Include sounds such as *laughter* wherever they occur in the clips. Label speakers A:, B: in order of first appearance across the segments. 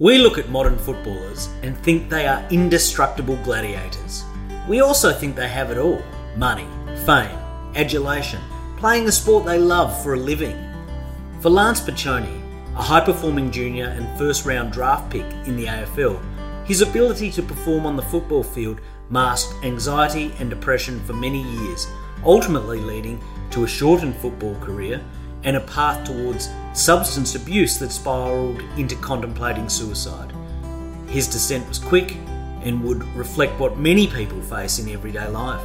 A: We look at modern footballers and think they are indestructible gladiators. We also think they have it all money, fame, adulation, playing the sport they love for a living. For Lance Picioane, a high performing junior and first round draft pick in the AFL, his ability to perform on the football field masked anxiety and depression for many years, ultimately leading to a shortened football career and a path towards substance abuse that spiralled into contemplating suicide. His descent was quick and would reflect what many people face in everyday life.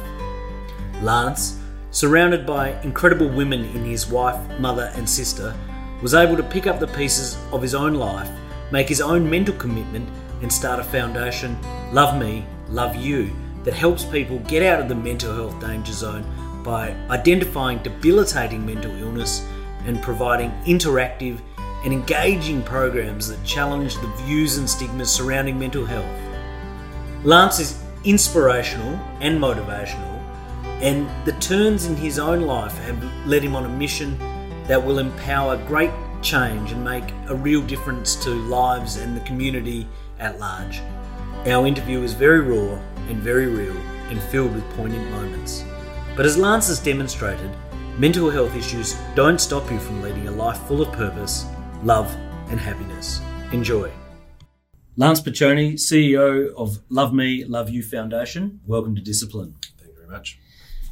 A: Lance, surrounded by incredible women in his wife, mother, and sister, was able to pick up the pieces of his own life, make his own mental commitment, and start a foundation, Love Me, Love You, that helps people get out of the mental health danger zone by identifying debilitating mental illness and providing interactive and engaging programs that challenge the views and stigmas surrounding mental health. Lance is inspirational and motivational, and the turns in his own life have led him on a mission that will empower great change and make a real difference to lives and the community at large. Our interview is very raw and very real and filled with poignant moments. But as Lance has demonstrated, mental health issues don't stop you from leading a life full of purpose, love, and happiness. Enjoy. Lance Picioane, CEO of Love Me, Love You Foundation. Welcome to Discipline.
B: Thank you very much.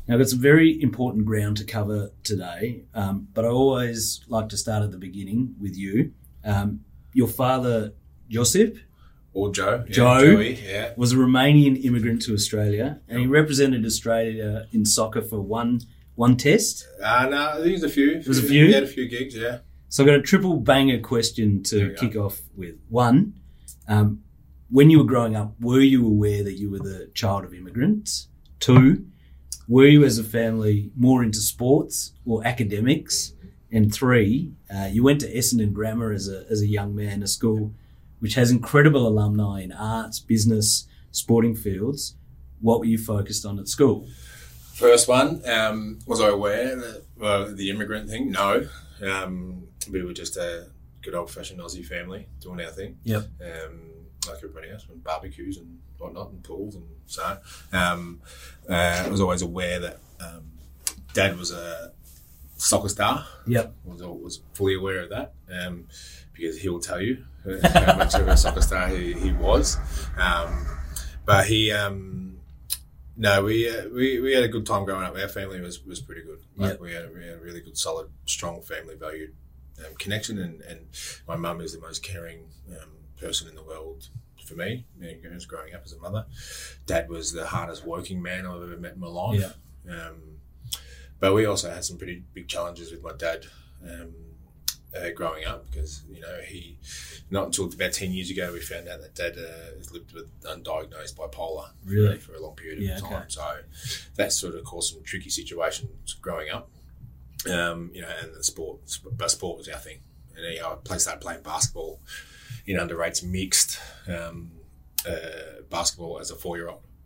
A: Now, I've got some very important ground to cover today, um, but I always like to start at the beginning with you. Um, your father, Josip,
B: Or Joe. Yeah,
A: Joe.
B: Joey, yeah.
A: was a Romanian immigrant to Australia, and he represented Australia in soccer for one one test.
B: Uh, no, think there's a few.
A: There's a few?
B: He had a few gigs, yeah.
A: So I've got a triple banger question to
B: you go.
A: kick off with. One, um, when you were growing up, were you aware that you were the child of immigrants? Two, were you as a family more into sports or academics? And three, uh, you went to Essendon Grammar as a, as a young man, a school which has incredible alumni in arts, business, sporting fields. What were you focused on at school?
B: First one, um, was I aware that well, the immigrant thing? No. Um, we were just a good old fashioned Aussie family doing our thing.
A: Yep.
B: Um, like everybody else, and barbecues and whatnot, and pools and so. Um, uh, I was always aware that um, dad was a soccer star.
A: Yep.
B: was was fully aware of that um, because he will tell you *laughs* how much of a soccer star he, he was. Um, but he, um, no, we, uh, we we had a good time growing up. Our family was, was pretty good. Like
A: Yep.
B: we, had, we had a really good, solid, strong family valued um, connection. And, and my mum is the most caring um, person in the world for me. You know, growing up as a mother, dad was the hardest working man I've ever met in my life. Um, but we also had some pretty big challenges with my dad um, uh, growing up because you know he not until about ten years ago we found out that dad uh, has lived with undiagnosed bipolar
A: Really?
B: for a long period
A: Yeah,
B: of
A: okay.
B: time. So that sort of caused some tricky situations growing up. Um, you know, and the sport, but sport was our thing. And you know, I started playing basketball in under eights mixed um, uh, basketball as a four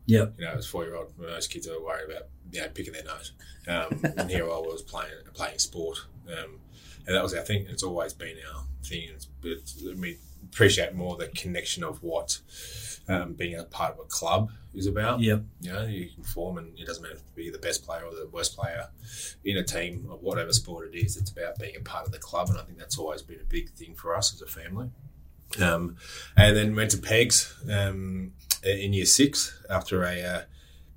A: Yep.
B: you know, as four year old, most kids are worried about you know picking their nose. Um, *laughs* and here I was playing playing sport, um, and that was our thing. It's always been our thing. It's, it's, we appreciate more the connection of what um, being a part of a club is about.
A: Yeah.
B: You know, you can form, and it doesn't matter to be the best player or the worst player in a team of whatever sport it is. It's about being a part of the club, and I think that's always been a big thing for us as a family. Um, and then went to Pegs um, in year six after a uh,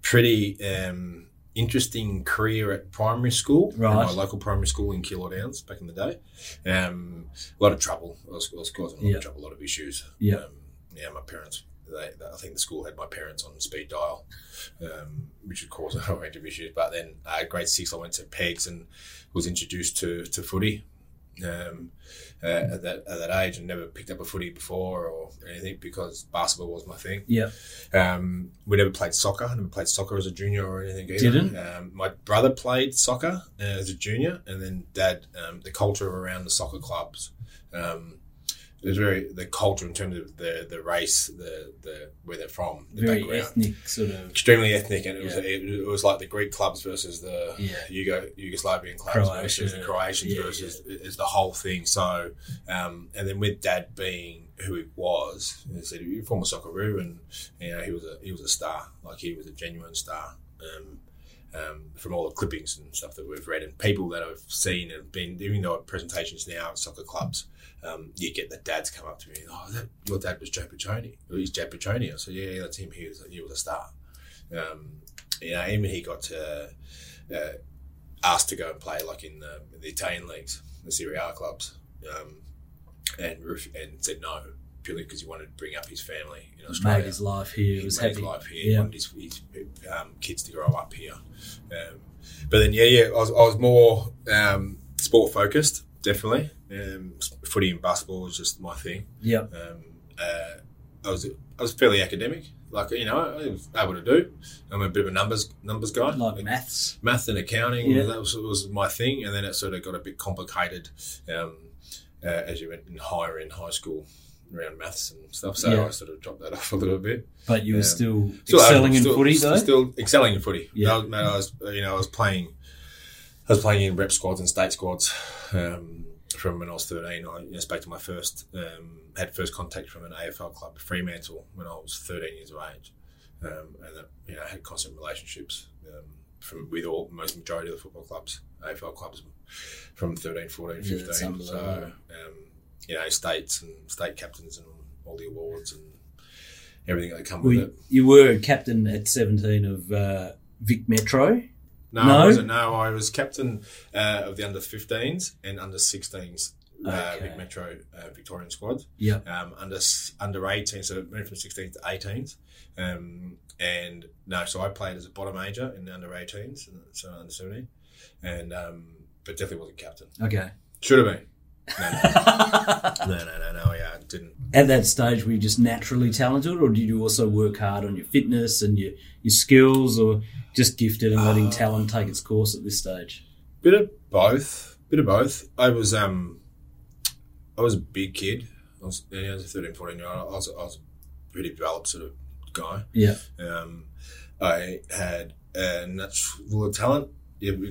B: pretty um, interesting career at primary school,
A: Right.
B: my local primary school in Keilor Downs back in the day. Um, a lot of trouble. I was, I was causing a lot
A: Yeah.
B: of trouble, a lot of issues.
A: Yeah.
B: Um, yeah, my parents. They, I think the school had my parents on speed dial, um, which would cause a whole *laughs* range of issues. But then, uh, grade six, I went to Pegs and was introduced to to footy um, uh, at that at that age, and never picked up a footy before or anything because basketball was my thing.
A: Yeah.
B: Um, we never played soccer. I never played soccer as a junior or anything. Either.
A: Didn't?
B: Um, my brother played soccer uh, as a junior, and then dad. Um, the culture around the soccer clubs um, it was very the culture in terms of the the race, the the where they're from, the
A: Very
B: background.
A: ethnic, sort of.
B: Extremely ethnic, and it was it, it was like the Greek clubs versus the
A: Yeah.
B: Yugo, Yugoslavian clubs
A: Croatia.
B: versus the Croatians
A: Yeah,
B: versus is the whole thing. So, um, and then with Dad being who he was, he said he former Socceroo, and you know he was a he was a star, like he was a genuine star. Um, um, from all the clippings and stuff that we've read, and people that I've seen and been, even though at presentations now at soccer clubs, um, you get the dads come up to me, oh, that, your dad was Joe Petroni. He's Joe Petroni. I said, yeah, that's him. He was, he was a star. Um, you know, even he got to, uh, asked to go and play like in the, the Italian leagues, the Serie A clubs, um, and and said no purely because he wanted to bring up his family in Australia
A: Made his life here.
B: he
A: was
B: made
A: happy.
B: his life here. He
A: Yeah.
B: wanted his, his um, kids to grow up here. Um, but then, yeah, yeah, I was, I was more um, sport focused, definitely. Um, footy and basketball was just my thing.
A: Yep.
B: Um, uh, I was I was fairly academic, like you know, I was able to do. I'm a bit of a numbers numbers guy,
A: Like maths.
B: math and accounting
A: Yeah.
B: that was, was my thing and then it sort of got a bit complicated um, uh, as you went in higher in high school around maths and stuff so
A: Yeah.
B: I sort of dropped that *laughs* off a little bit.
A: But you were
B: Um,
A: still,
B: still,
A: excelling in footy,
B: still,
A: though?
B: still excelling in footy.
A: Yeah.
B: I was, I was you know I was playing I was playing in rep squads and state squads um, from when I was 13 I you know, spoke to my first um, had first contact from an AFL club Fremantle when I was 13 years of age. Um, and uh, you know had constant relationships um, from with all most majority of the football clubs AFL clubs from 13 14
A: Yeah,
B: 15 so um, you know states and state captains and all the awards and everything that come with it
A: you were captain at 17 of uh, Vic Metro.
B: No,
A: No?
B: I wasn't. No, I was captain uh, of the under 15s and under 16s uh,
A: Okay.
B: Vic Metro uh, Victorian squad.
A: Yeah.
B: Um, under s- under 18, so it went from 16s to 18s. Um, and no, so I played as a bottom major in the under 18s, and so under 17, and um, but definitely wasn't captain.
A: Okay.
B: Should have been. No, *laughs* no, no, no, no, yeah, didn't.
A: At that stage, were you just naturally talented, or did you also work hard on your fitness and your, your skills, or just gifted and letting
B: Uh,
A: talent take its course at this stage?
B: Bit of both. Bit of both. I was um, I was a big kid. I was, know, I was a 13, 14 year old. I was, I was a pretty developed sort of guy.
A: Yeah.
B: Um, I had a natural talent.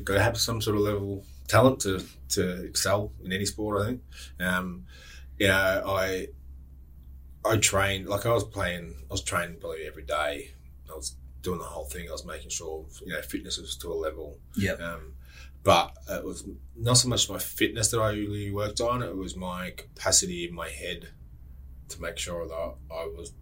B: Got to have some sort of level talent to, to excel in any sport. I think. Um, you know, I I trained like I was playing. I was training probably every day. I was doing the whole thing. I was making sure you know fitness was to a level.
A: Yeah.
B: Um, but it was not so much my fitness that I really worked on. It was my capacity in my head to make sure that I was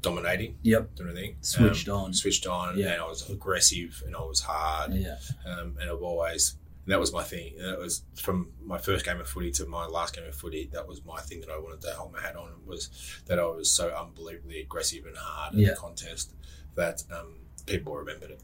B: dominating
A: Yep.
B: everything.
A: Switched
B: Um,
A: on.
B: Switched on,
A: Yeah.
B: and I was aggressive and I was hard,
A: Yeah.
B: um, and I've always. And that was my thing. And it was from my first game of footy to my last game of footy. That was my thing that I wanted to hold my hat on. Was that I was so unbelievably aggressive and hard in
A: Yeah.
B: the contest that um, people remembered it,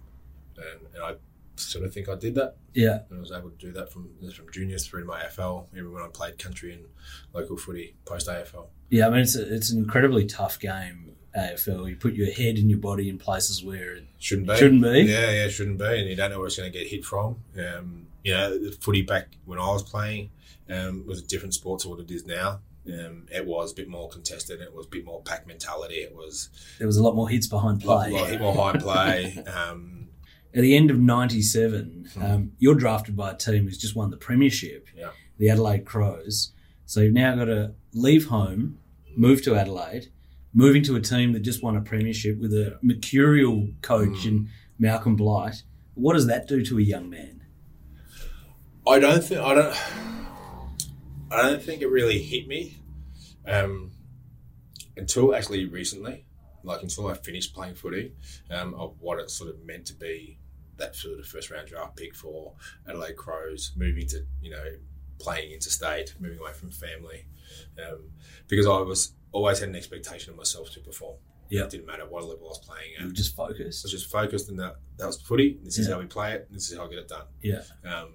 B: and, and I sort of think I did that.
A: Yeah.
B: And I was able to do that from from juniors through to my AFL, even when I played country and local footy post AFL.
A: Yeah. I mean, it's, a, it's an incredibly tough game, AFL. You put your head and your body in places where it
B: Shouldn't be.
A: shouldn't be.
B: Yeah, yeah, shouldn't be, and you don't know where it's going to get hit from. Um, you know, the footy back when I was playing um, was a different sport to what it is now. Um, it was a bit more contested. It was a bit more pack mentality. It was
A: There was a lot more hits behind play,
B: a lot, lot more high play. Um,
A: At the end of 97,
B: Hmm.
A: um, you're drafted by a team who's just won the Premiership,
B: Yeah.
A: the Adelaide Crows. So you've now got to leave home, move to Adelaide, moving to a team that just won a Premiership with a mercurial coach
B: Hmm.
A: in Malcolm Blight. What does that do to a young man?
B: I don't think I don't. I don't think it really hit me um, until actually recently, like until I finished playing footy, um, of what it sort of meant to be that sort of first round draft pick for Adelaide Crows, moving to you know playing interstate, moving away from family, um, because I was always had an expectation of myself to perform.
A: Yeah.
B: it didn't matter what level I was playing
A: You
B: at.
A: were just focused.
B: I was just focused, and that that was footy. This is how we play it. This is how I get it done.
A: Yeah.
B: Um,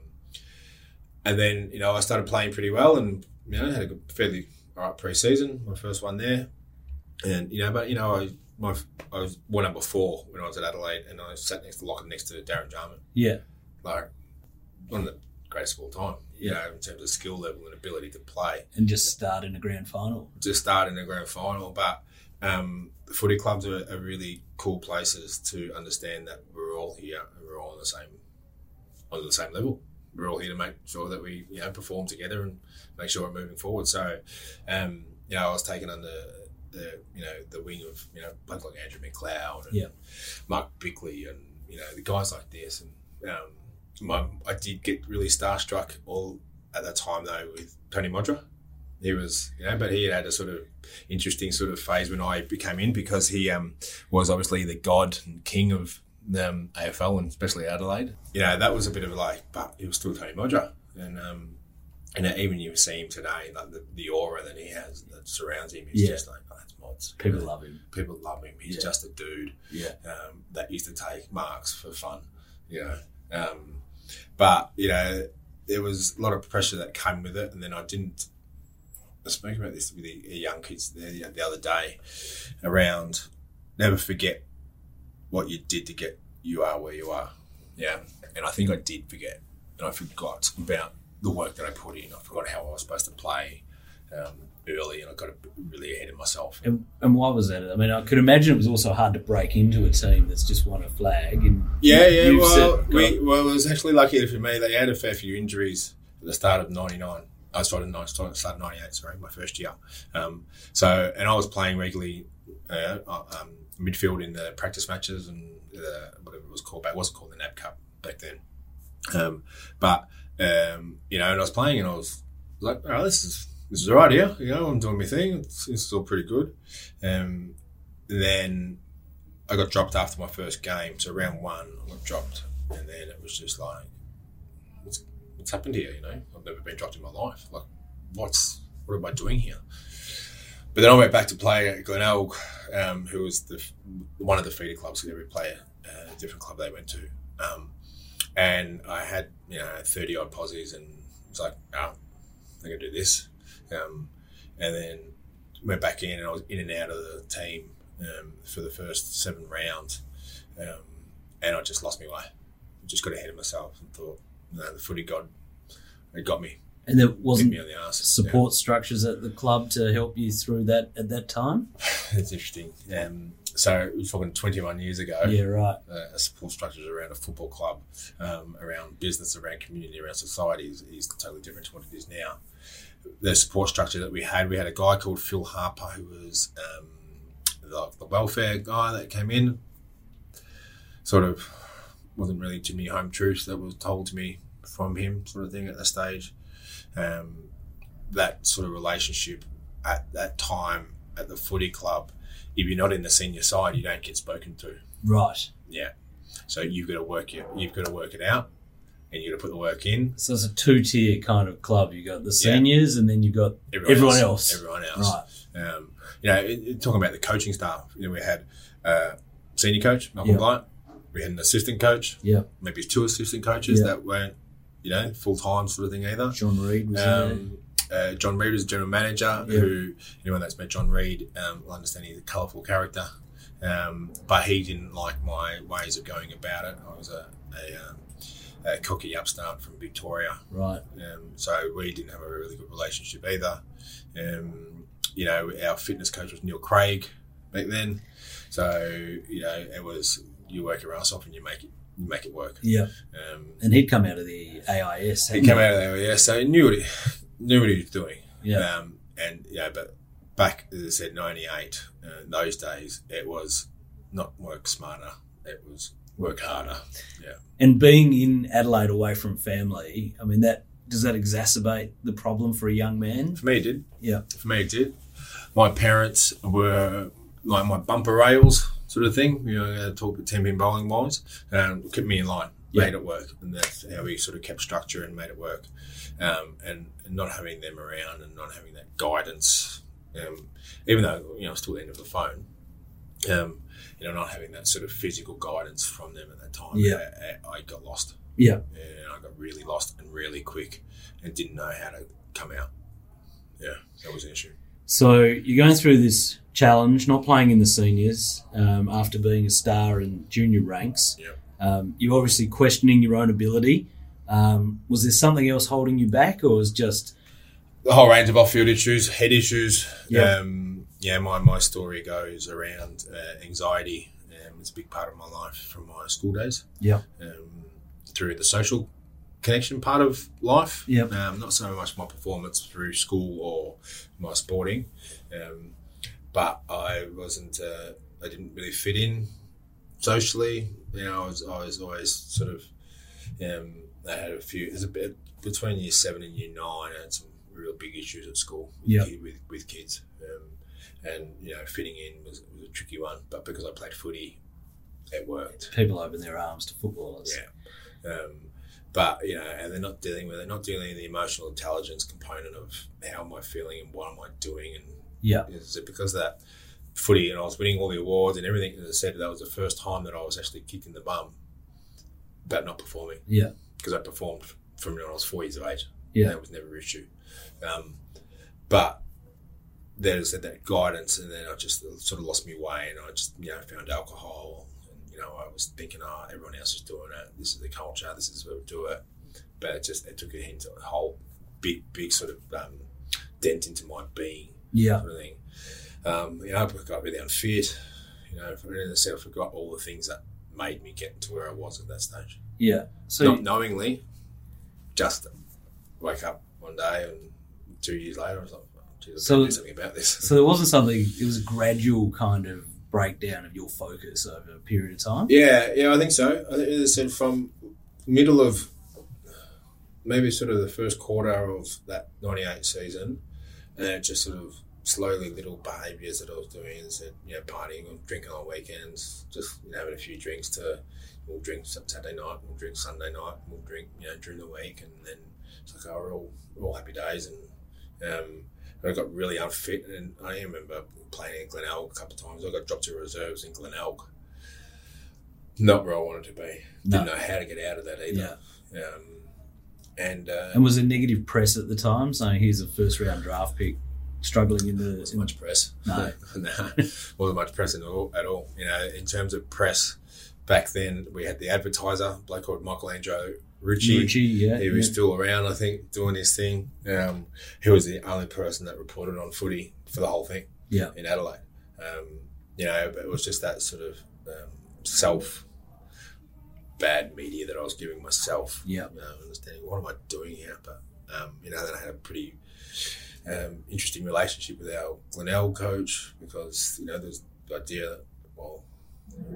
B: and then, you know, I started playing pretty well and, you know, had a fairly all right pre-season, my first one there. And, you know, but, you know, I my, I was one number four when I was at Adelaide and I sat next to Lockett next to Darren Jarman.
A: Yeah.
B: Like, one of the greatest of all time. You know, in terms of skill level and ability to play.
A: and just start in a grand final.
B: Just start in the grand final, but um, the footy clubs are, are really cool places to understand that we're all here and we're all on the same on the same level. We're all here to make sure that we you know perform together and make sure we're moving forward. So, um, you know, I was taken under the you know the wing of you know like Andrew McLeod and
A: Yeah.
B: Mark Bickley and you know the guys like this and um, my, I did get really starstruck all at that time though with Tony Modra. He was you know, but he had a sort of interesting sort of phase when I became in because he um, was obviously the god and king of um, AFL and especially Adelaide. You know that was a bit of like, but he was still Tony Modra and. Um, and even you see him today, like the, the aura that he has that surrounds him, he's
A: Yeah.
B: just like, oh, that's mods.
A: People love him.
B: people love him. He's
A: Yeah.
B: just a dude
A: Yeah.
B: um, that used to take marks for fun, you know. Um, but you know, there was a lot of pressure that came with it, and then I didn't. I spoke about this with the young kids the, the other day around never forget what you did to get you are where you are. Yeah, and I think I did forget, and I forgot about the work that I put in. I forgot how I was supposed to play um, early, and I got really ahead of myself.
A: And, and why was that? I mean, I could imagine it was also hard to break into a team that's just won a flag. And
B: Yeah,
A: you-
B: yeah. Well,
A: said-
B: we, well, it was actually lucky for me. They had a fair few injuries at the start of '99. I started in started started '98. Sorry, my first year. Um, so, and I was playing regularly uh, um, midfield in the practice matches and uh, whatever it was called back. Wasn't called the NAB Cup back then. Um, but um, you know, and I was playing, and I was like, "Oh, this is this is all right here. You know, I'm doing my thing. It's, it's all pretty good." Um, then I got dropped after my first game. So round one, I got dropped, and then it was just like, what's, what's happened here? You know, I've never been dropped in my life. Like, what's what am I doing here? But then I went back to play at Glenelg, um, who was the one of the feeder clubs. Every player, uh, different club they went to, um, and I had you know thirty odd posies, and was like, oh, I'm gonna do this, um, and then went back in, and I was in and out of the team um, for the first seven rounds, um, and I just lost my way. Just got ahead of myself and thought, no, the footy god, it got me,
A: and there wasn't
B: the
A: support structures at the club to help you through that at that time.
B: Yeah. *sighs* It's interesting. Um, so we're talking 21 years ago.
A: Yeah, right.
B: uh, support structures around a football club, um, around business, around community, around society is, is totally different to what it is now. The support structure that we had, we had a guy called Phil Harper who was um, the, the welfare guy that came in. Sort of wasn't really too many home truths that was told to me from him, sort of thing at that stage. Um, that sort of relationship at that time at the footy club, if you're not in the senior side, you don't get spoken to.
A: Right.
B: Yeah. So you've got to work it. You've got to work it out, and you've got to put the work in.
A: So it's a two tier kind of club. You got the seniors, and then you've got
B: Everyone,
A: Everyone else.
B: Everyone else.
A: right.
B: Um, you know, it, it- talking about the coaching staff. You know, we had uh, senior coach Malcolm
A: Yeah.
B: Blight. We had an assistant coach.
A: Yeah.
B: Maybe two assistant coaches
A: Yeah.
B: that weren't, you know, full time sort of thing either.
A: John Reid was
B: Um, uh, John Reid was general manager.
A: Yeah.
B: Who anyone that's met John Reid um, will understand he's a colourful character, um, but he didn't like my ways of going about it. I was a, a, um, a cocky upstart from Victoria.
A: Right.
B: um, so we didn't have a really good relationship either. Um, you know, our fitness coach was Neil Craig back then, so you know it was you work your ass off and you make it make it work.
A: Yeah.
B: Um,
A: And he'd come out of the AIS.
B: he
A: hadn't
B: came out of the AIS, So he knew what he knew what he was doing.
A: Yeah.
B: Um, and yeah, but back as I said, ninety eight. Uh, in those days, it was not work smarter. It was work harder. Yeah.
A: And being in Adelaide away from family, I mean, that does that exacerbate the problem for a young man?
B: For me, it did.
A: Yeah.
B: For me, it did. My parents were like my bumper rails sort of thing. You know, talk ten pin bowling wise, um, kept me in line,
A: Yeah.
B: made it work, and that's how we sort of kept structure and made it work. Um, and, and not having them around and not having that guidance, um, even though you know still the end of the phone, um, you know, not having that sort of physical guidance from them at that time,
A: Yeah.
B: I, I got lost.
A: Yeah.
B: and I got really lost and really quick, and didn't know how to come out. Yeah, that was an issue.
A: So you're going through this challenge, not playing in the seniors um, after being a star in junior ranks.
B: Yeah.
A: Um, you're obviously questioning your own ability. Um, was there something else holding you back, or was just
B: the whole range of off-field issues, head issues.
A: Yeah.
B: Um, yeah, my, my story goes around uh, anxiety. Um, it's a big part of my life from my school days.
A: Yeah.
B: Um, through the social connection part of life.
A: Yep.
B: Um, not so much my performance through school or my sporting, um, but I wasn't. Uh, I didn't really fit in socially. You know, I was, I was always sort of. Um, I had a few. There's a bit between year seven and year nine. I had some real big issues at school with,
A: Yeah.
B: kid- with, with kids. Um, and, you know, fitting in was, was a tricky one. But because I played footy, it worked.
A: people open their arms to footballers?
B: Yeah. Um, but, you know, and they're not dealing with, they're not dealing with the emotional intelligence component of how am I feeling and what am I doing. And
A: Yeah.
B: is it because of that footy and I was winning all the awards and everything, as I said, that was the first time that I was actually kicked in the bum about not performing
A: Yeah.
B: because I performed from when I was four years of age.
A: Yeah.
B: That was never an issue. Um, but there's that guidance, and then I just sort of lost my way, and I just, you know, found alcohol. You know, I was thinking, oh, everyone else is doing it. This is the culture. This is where we do it. But it just, it took it into a whole big, big sort of um, dent into my being
A: Yeah.
B: sort of thing. Um, you know, I got really unfit. You know, I said, I forgot all the things that made me get to where I was at that stage
A: Yeah. So
B: not knowingly, just wake up one day and two years later, I was like, oh, geez,
A: So-
B: got to do something about this.
A: So there wasn't something. It was a gradual kind of breakdown of your focus over a period of time.
B: yeah, yeah, I think so. I think, as I said, from middle of maybe sort of the first quarter of that 98 season, and it just sort of slowly little behaviours that I was doing, said, you know, partying or drinking on weekends, just you know, having a few drinks to, we'll drink Saturday night, we'll drink Sunday night, we'll drink, you know, during the week, and then it's like, oh, we're all, we're all happy days, and um, I got really unfit, and I remember playing in Glenelg a couple of times. I got dropped to reserves in Glenelg. Not where I wanted to be. Didn't know how to get out of that either. Um, and uh,
A: And was there negative press at the time saying here's a first round draft pick struggling in the
B: wasn't much press. *laughs*
A: No. *laughs*
B: no, wasn't much press at all, at all. You know, in terms of press, back then we had the advertiser, a bloke called Michelangelo Rucci.
A: Rucci, yeah,
B: He was
A: yeah.
B: still around, I think, doing his thing. Um, he was the only person that reported on footy for the whole thing
A: Yeah.
B: in Adelaide. Um, you know, but it was just that sort of um, self bad media that I was giving myself.
A: Yeah.
B: You know, understanding what am I doing here? But um, you know, then I had a pretty um, interesting relationship with our Glenelg coach because you know there's the idea that well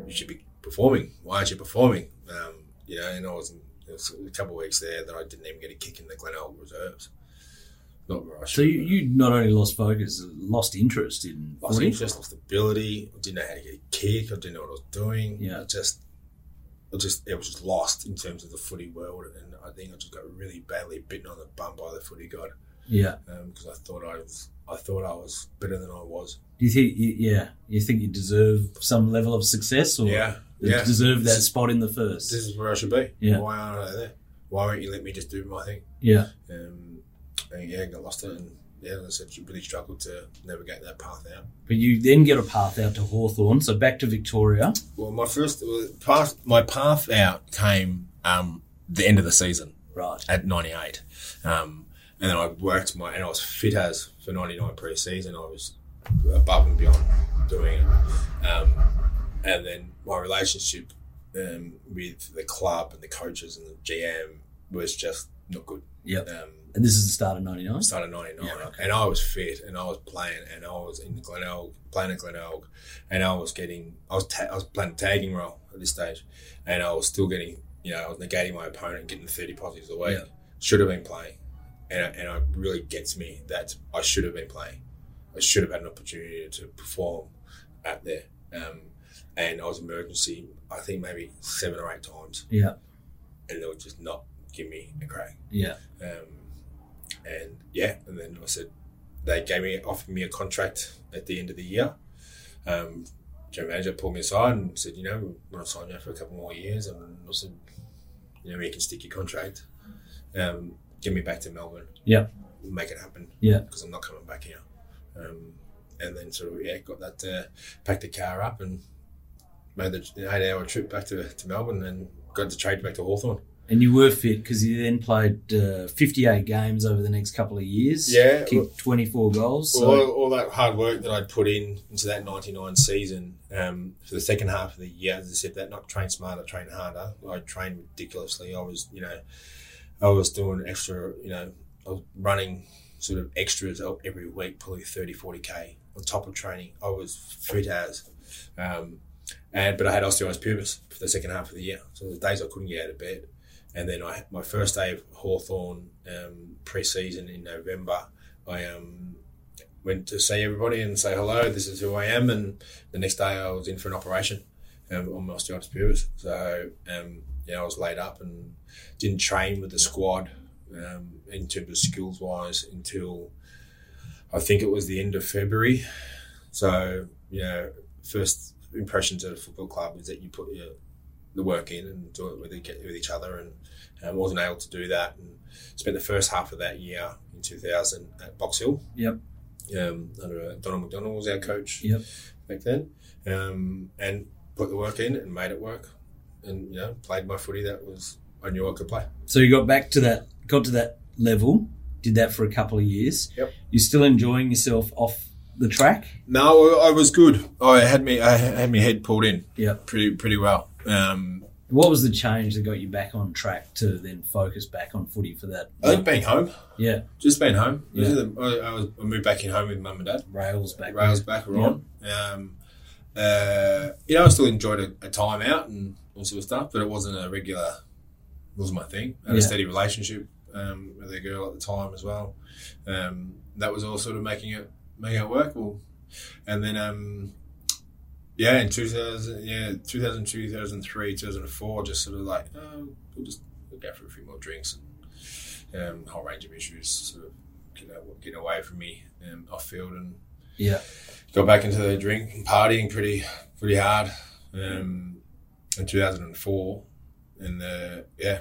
B: you should be performing. Why aren't you performing? Um, you know, and I was, there was a couple of weeks there that I didn't even get a kick in the Glenelg reserves. Not where I
A: So you, you not only lost focus, lost interest in
B: lost
A: footy.
B: interest, lost ability. I didn't know how to get a kick. I didn't know what I was doing.
A: Yeah.
B: I just, I just, it was just lost in terms of the footy world, and I think I just got really badly bitten on the bum by the footy god
A: Yeah.
B: Um, because I thought I was, I thought I was better than I was.
A: Do you think? you- Yeah. You think you deserve some level of success, or
B: Yeah, yeah.
A: deserve that spot in the first?
B: This is where I should be.
A: Yeah.
B: Why aren't I there? Why won't you let me just do my thing?
A: yeah.
B: Um, and yeah, got lost it, and yeah, as I said, you really struggled to navigate that path out.
A: But you then get a path out to Hawthorn, so back to Victoria.
B: Well, my first well, path, my path out came um, the end of the season
A: Right.
B: at '98, um, and then I worked my and I was fit as for '99 pre-season. I was above and beyond doing it, um, and then my relationship um, with the club and the coaches and the GM was just not good.
A: Yep.
B: Um,
A: And this is the start of '99.
B: started '99,
A: Yeah, okay.
B: and I was fit, and I was playing, and I was in Glenelg, playing at Glenelg, and I was getting, I was, ta- I was playing a tagging role at this stage, and I was still getting, you know, I was negating my opponent, getting 30 positives a week.
A: Yeah.
B: Should have been playing, and and it really gets me that I should have been playing. I should have had an opportunity to perform out there, um, and I was emergency. I think maybe seven or eight times,
A: Yeah.
B: and they would just not give me a crack.
A: Yeah.
B: Um, and yeah, and then I said they gave me offered me a contract at the end of the year. Um, general manager pulled me aside and said, you know, we want to sign you for a couple more years, and I said, you know, you can stick your contract. Um, get me back to Melbourne.
A: Yeah.
B: Make it happen.
A: Yeah.
B: because I'm not coming back here. Um, and then sort of yeah, got that uh, packed the car up and made the eight hour trip back to, to Melbourne and got the trade back to Hawthorn.
A: And you were fit because you then played uh, 58 games over the next couple of years.
B: Yeah.
A: Kicked 24 goals. So
B: all, all that hard work that I'd put in into that 99 season um, for the second half of the year, as I said, that not train smarter, train harder. I trained ridiculously. I was, you know, I was doing extra, you know, I was running sort of extras every week, probably 30, 40K on top of training. I was fit as. Um, and But I had osteitis pubis for the second half of the year. So the days I couldn't get out of bed. And then I my first day of Hawthorn um, pre-season in November, I um, went to see everybody and say hello. This is who I am. And the next day I was in for an operation um, on my osteitis pubis. So um, yeah, I was laid up and didn't train with the squad um, in terms of skills wise until I think it was the end of February. So you know, first impressions at a football club is that you put your the work in and do it with, with each other, and wasn't able to do that. And spent the first half of that year in 2000 at Box Hill.
A: Yep.
B: Um, under uh, Donald McDonald was our coach.
A: Yep.
B: Back then, um, and put the work in and made it work, and you know played my footy. That was I knew I could play.
A: So you got back to that, got to that level, did that for a couple of years.
B: Yep.
A: You're still enjoying yourself off the track.
B: No, I was good. I had me I had my head pulled in.
A: Yeah,
B: Pretty pretty well. Um,
A: What was the change that got you back on track to then focus back on footy for that?
B: I think being home,
A: Yeah,
B: just being home.
A: Yeah.
B: I, was, I moved back in home with mum and dad.
A: rails back.
B: rails back were on. Um, uh, you know, I still enjoyed a, a time out and all sort of stuff, but it wasn't a regular. wasn't my thing. I had
A: Yeah.
B: a steady relationship um, with a girl at the time as well. Um, that was all sort of making it making it work. Well, and then um, yeah, in two thousand, yeah, 2002, 2003, 2004, just sort of like oh, we'll just go for a few more drinks and um, a whole range of issues sort of get, out- get away from me um, off field and
A: Yeah,
B: got back into the drink and partying pretty pretty hard um, in 2004 and the yeah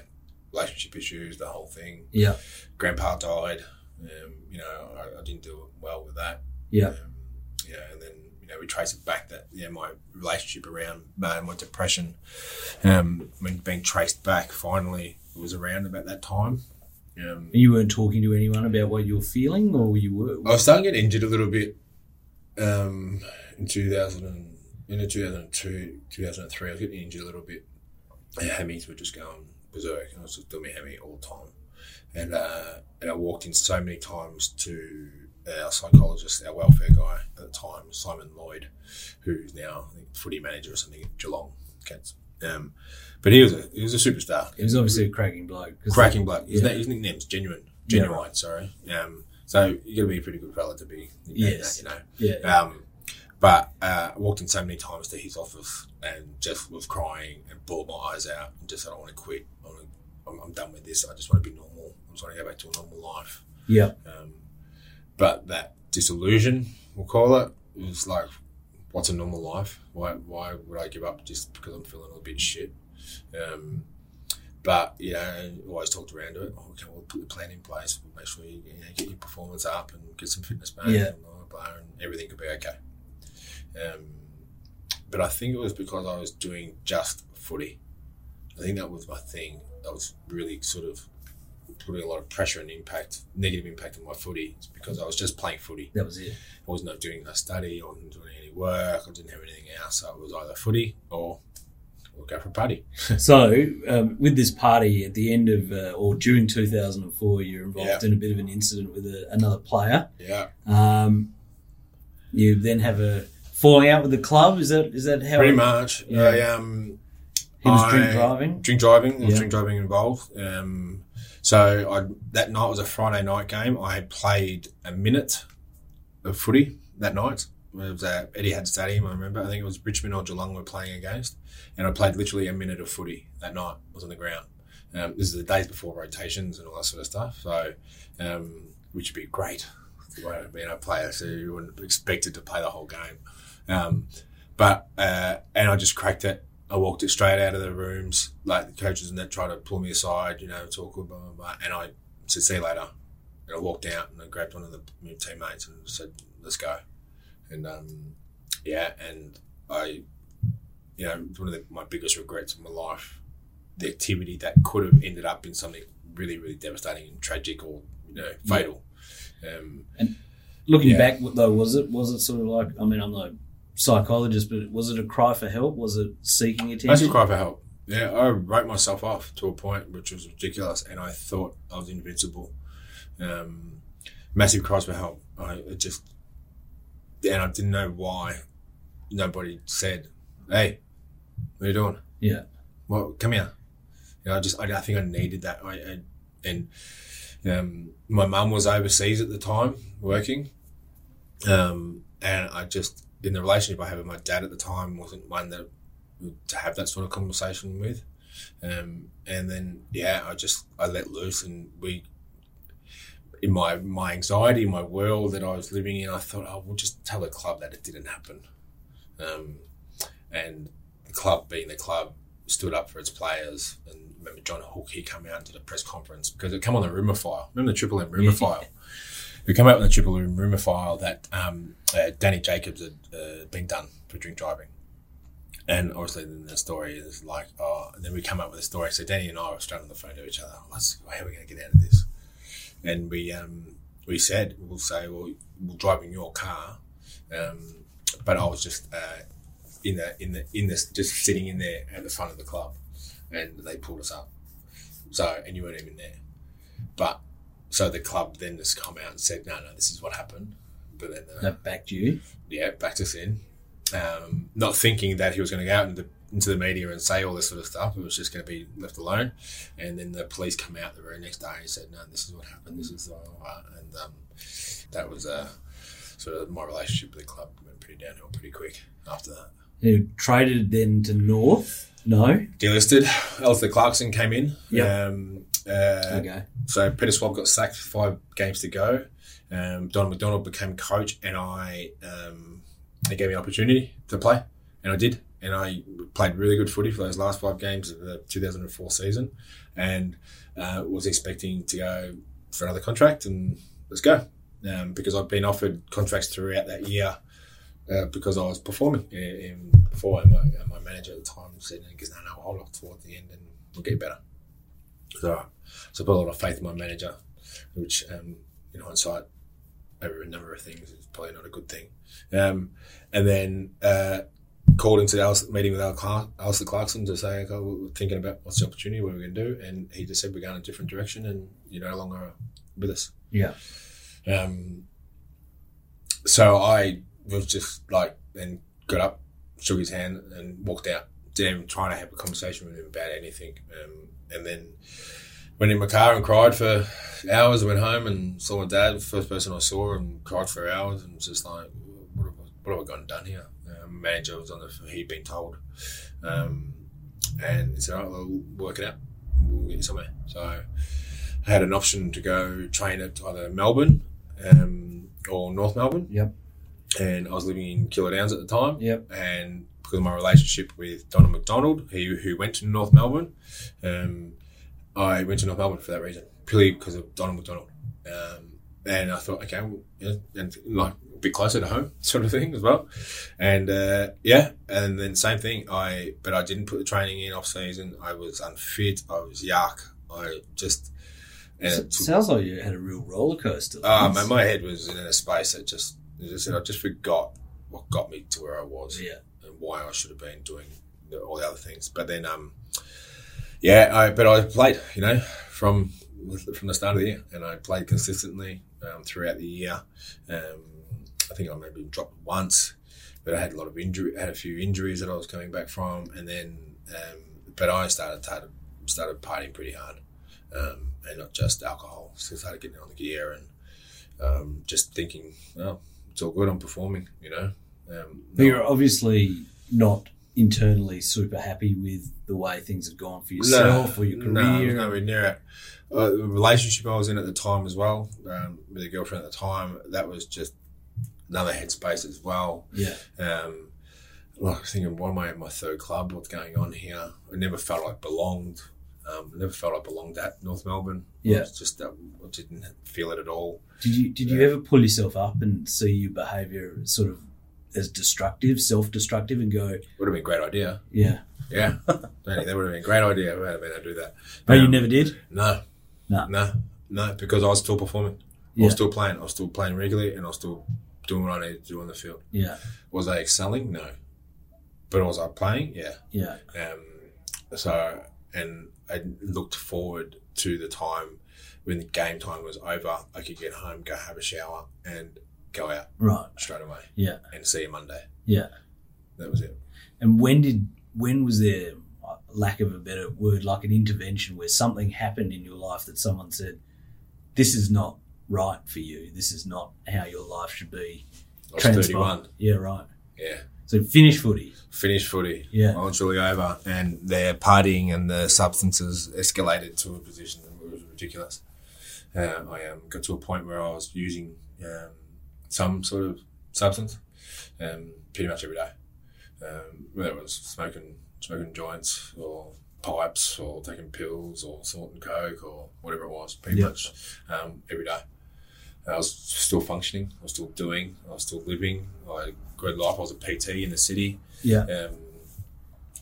B: relationship issues the whole thing.
A: Yeah,
B: grandpa died um, you know I, I didn't do well with that
A: yeah,
B: um, yeah and then you know we trace it back that yeah my relationship around uh, my depression um, when being traced back finally it was around about that time um,
A: you weren't talking to anyone about what you were feeling, or you were.
B: I was starting to get injured a little bit um, in 2000 and, in 2002, 2003. I was getting injured a little bit. And hammies were just going berserk. and I was just doing my hammy all the time. And, uh, and I walked in so many times to our psychologist, our welfare guy at the time, Simon Lloyd, who's now I think, footy manager or something at Geelong Cats. Um, but he was a he was a superstar.
A: He was obviously a cracking bloke.
B: cracking bloke. His,
A: Yeah.
B: na- his nickname's genuine,
A: Yeah.
B: genuine. Sorry. Um, so you got to be a pretty good fella to be
A: Yes.
B: that, you know.
A: Yeah,
B: Um, but uh, I walked in so many times to his office and just was crying and bawled my eyes out and just said, I want to quit. I I'm done with this. I just want to be normal. I just want to go back to a normal life.
A: yeah,
B: Um, but that disillusion, we'll call it, was like, what's a normal life? Why, why would I give up just because I'm feeling a little bit shit? Um, but, you know, always talked around to it. Oh, okay, we'll put the plan in place. We'll make sure you, you know, get your performance up and get some fitness back
A: Yeah.
B: and blah, blah, blah, and everything could be okay. Um, but I think it was because I was doing just footy. I think that was my thing. That was really sort of putting a lot of pressure and impact, negative impact on my footy. It's because I was just playing footy.
A: that was it.
B: I was not doing a study, I wasn't doing any work, I didn't have anything else. So it was either footy or we'll go for a party. *laughs*
A: So, um, with this party at the end of uh, or during 2004, you're involved
B: Yeah.
A: in a bit of an incident with a, another player.
B: Yeah.
A: Um, you then have a falling out with the club. Is that is that how
B: Pretty
A: it-
B: much.
A: Yeah.
B: I, um,
A: he was drink driving?
B: Drink driving. There was drink driving involved. Um, so I, that night was a Friday night game. I played a minute of footy that night. It was at Etihad Stadium, I remember. I think it was Richmond or Geelong we were playing against. And I played literally a minute of footy that night. I was on the ground. Um, this is the days before rotations and all that sort of stuff. So, um, which would be great. Well, Being a player, so you wouldn't be expected to play the whole game. Um, but, uh, and I just cracked it. I walked it straight out of the rooms, like the coaches and that tried to pull me aside, you know, talk blah, blah, blah. And I said, see you later. And I walked out and I grabbed one of the teammates and said, let's go. And, um, yeah, and I, you know, it's one of the, my biggest regrets of my life the activity that could have ended up in something really, really devastating and tragic or you know fatal. Um, and
A: Looking
B: Yeah.
A: back, though, was it was it sort of like? I mean, I'm no psychologist, but was it a cry for help? Was it seeking attention?
B: should cry for help. Yeah, I wrote myself off to a point which was ridiculous, and I thought I was invincible. Um, massive cries for help. I just, and I didn't know why. Nobody said, "Hey, what are you doing?"
A: Yeah.
B: Well, come here. You know, I just, I, I think I needed that. I, I and um, my mum was overseas at the time working, um, and I just in the relationship I had with my dad at the time wasn't one that to have that sort of conversation with. Um, and then yeah, I just I let loose, and we in my my anxiety, in my world that I was living in, I thought, oh, we'll just tell the club that it didn't happen. Um, and the club, being the club, stood up for its players. And remember John Hook, he came out and did a press conference because it came on the rumour file. Remember the Triple M rumour file? We came out with the Triple M rumour file that um, uh, Danny Jacobs had uh, been done for drink driving. And obviously, then the story is like, oh, and then we come up with a story. So Danny and I were straight on the phone to each other. Let's, how are we going to get out of this? And we um, we said we'll say, well, we'll drive in your car, um, but I was just uh, in the in the in this just sitting in there at the front of the club, and they pulled us up. So and you weren't even there, but so the club then just come out and said, no, no, this is what happened. But then uh,
A: That backed you.
B: yeah, backed us in. Um, not thinking that he was going to go out into, into the media and say all this sort of stuff. It was just going to be left alone. And then the police come out the very next day and said, no, this is what happened. This is uh, and um, that was uh, sort of my relationship with the club went pretty downhill pretty quick after that.
A: You traded then to North. No.
B: Delisted. Alastair Clarkson came in.
A: Yep.
B: Um, uh,
A: Okay.
B: So Peter Schwab got sacked five games to go. Um, Don McDonald became coach, and I um, they gave me an opportunity to play, and I did, and I played really good footy for those last five games of the 2004 season, and uh, was expecting to go for another contract, and let's go, um, because I've been offered contracts throughout that year. Uh, because I was performing in, in before, and my, and my manager at the time said, "Because no, no, hold off towards the end, and we'll get better." So, so I put a lot of faith in my manager, which um, in hindsight, over a number of things, is probably not a good thing. Um, and then uh, called into the Alastair, meeting with Alastair Clarkson to say, okay, we're thinking about what's the opportunity, what are we're going to do. And he just said, we're going in a different direction and you're no longer with us.
A: Yeah.
B: Um, so I was just like, then got up, shook his hand, and walked out. Didn't even try to have a conversation with him about anything. Um, and then went in my car and cried for hours. I went home and saw my dad, first person I saw, and cried for hours. And was just like, what have, I- what have I gone done here? Um, manager was on the, he'd been told. Um, and he said, all right, well, we'll work it out. We'll get you somewhere. So I had an option to go train at either Melbourne um, or North Melbourne.
A: Yep.
B: And I was living in Keilor Downs at the time.
A: Yep.
B: And because of my relationship with Donald McDonald, who, who went to North Melbourne, um, I went to North Melbourne for that reason, purely because of Donald McDonald. Um, and I thought, okay, well, yeah, and like a bit closer to home, *laughs* sort of thing as well. And uh, yeah, and then same thing. I but I didn't put the training in off season. I was unfit. I was yuck. I just and it
A: sounds like you had a real roller coaster.
B: uh, my, my head was in a space that just, as I said, I just forgot what got me to where I was
A: yeah.
B: Why I should have been doing all the other things. But then, um, yeah, I but I played, you know, from from the start of the year, and I played consistently um, throughout the year. Um, I think I maybe dropped once, but I had a lot of injury, had a few injuries that I was coming back from, and then, um, but I started started, started partying pretty hard, um, and not just alcohol. So I started getting on the gear and um, just thinking, well, it's all good. I'm performing, you know. Um,
A: But you're obviously not internally super happy with the way things have gone for yourself or your
B: No, I was
A: career.
B: nowhere near it. Uh, the relationship I was in at the time as well, um, with a girlfriend at the time, that was just another headspace as well.
A: yeah.
B: Um, like I was thinking, why am I at my third club? What's going on here? I never felt like belonged. Um, I never felt like belonged at North Melbourne.
A: Yeah.
B: Just that I didn't feel it at all.
A: Did you did you ever pull yourself up and see your behaviour sort of as destructive, self destructive, and go,
B: Would have been a great idea.
A: yeah,
B: Yeah, *laughs* that would have been a great idea. I would have been able to do that.
A: But you
B: Um,
A: never did.
B: No,
A: No.
B: no, no, because I was still performing. I was still playing. I was still playing regularly, and I was still doing what I needed to do on the field.
A: Yeah,
B: Was I excelling? No, but was I playing? Yeah.
A: yeah,
B: Um, so, and I looked forward to the time when the game time was over. I could get home, go have a shower, and go out
A: right.
B: straight away
A: Yeah,
B: and see you Monday.
A: yeah.
B: That was it.
A: And when did when was there, lack of a better word, like an intervention where something happened in your life that someone said, "This is not right for you. This is not how your life should be."
B: I was
A: transpired."
B: 31.
A: Yeah, right.
B: Yeah.
A: So finish footy.
B: Finish footy.
A: Yeah.
B: I was really over, and their partying and the substances escalated to a position that was ridiculous. Uh, I um, got to a point where I was using um, some sort of substance um, pretty much every day. Um, whether it was smoking smoking joints or pipes or taking pills or salt and coke or whatever it was, pretty
A: Yeah.
B: much um, every day. I was still functioning. I was still doing. I was still living. I had a good life. I was a PT in the city.
A: Yeah,
B: Um,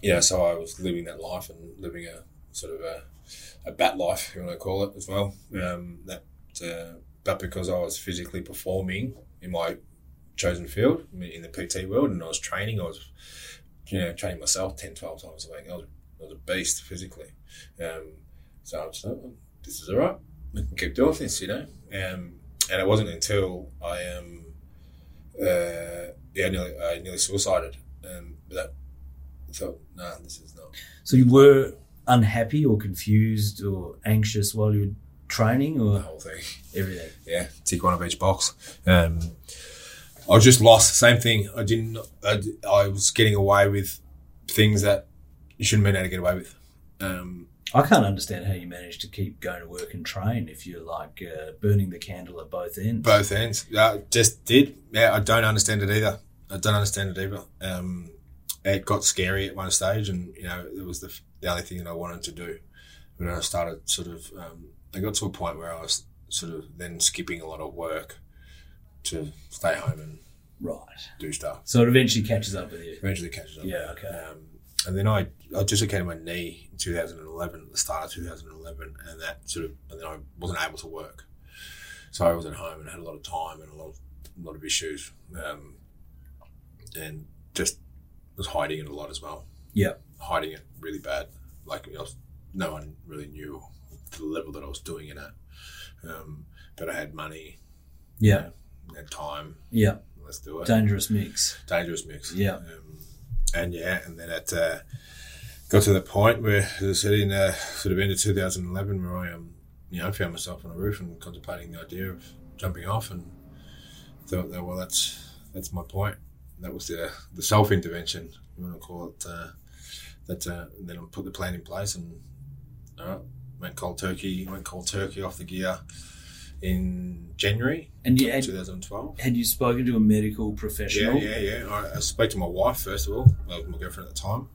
B: yeah, so I was living that life and living a sort of a, a bat life, if you want to call it as well. Um, that, uh, but because I was physically performing in my chosen field in the PT world, and I was training, I was you know training myself 10, 12 times a week. I was, I was a beast physically. Um, so I was like, "Oh, this is all right. We can keep doing this, you know. Um, and it wasn't until I um, uh, yeah, nearly, I nearly suicided. Um, that I thought, no, this is not.
A: So you were unhappy or confused or anxious while you were training or The
B: whole thing.
A: everything?
B: Yeah, tick one of each box. Um, I was just lost. Same thing. I didn't. I was getting away with things that you shouldn't be able to get away with. Um,
A: I can't understand how you manage to keep going to work and train if you're like uh, burning the candle at both ends.
B: both ends. Yeah, just did. Yeah, I don't understand it either. I don't understand it either. Um, it got scary at one stage, and you know, it was the, the only thing that I wanted to do. When I started, sort of, um, I got to a point where I was sort of then skipping a lot of work to stay home and
A: right.
B: do stuff.
A: So it eventually catches up with you.
B: Eventually catches up.
A: Yeah, okay.
B: Um, and then I, I dislocated my knee in 2011, at the start of 2011, and that sort of, and then I wasn't able to work. So I was at home and had a lot of time and a lot of, a lot of issues, um, and just was hiding it a lot as well.
A: Yeah.
B: hiding it really bad. Like you know, no one really knew the level that I was doing it at. Um, but I had money,
A: Yeah.
B: had time.
A: Yeah.
B: Let's do it
A: Dangerous mix.
B: dangerous mix.
A: Yeah.
B: Um, and yeah, and then it uh, got to the point where, as I said, in uh, sort of end of 2011, where I um, you know, found myself on a roof and contemplating the idea of jumping off, and thought that well, that's that's my point. That was the the self intervention, you want to call it. Uh, that uh, then I put the plan in place and right, went cold turkey. Went cold turkey off the gear in January
A: And you had,
B: 2012.
A: had you spoken to a medical professional?
B: Yeah, yeah, yeah. I, I spoke to my wife first of all, my girlfriend at the time,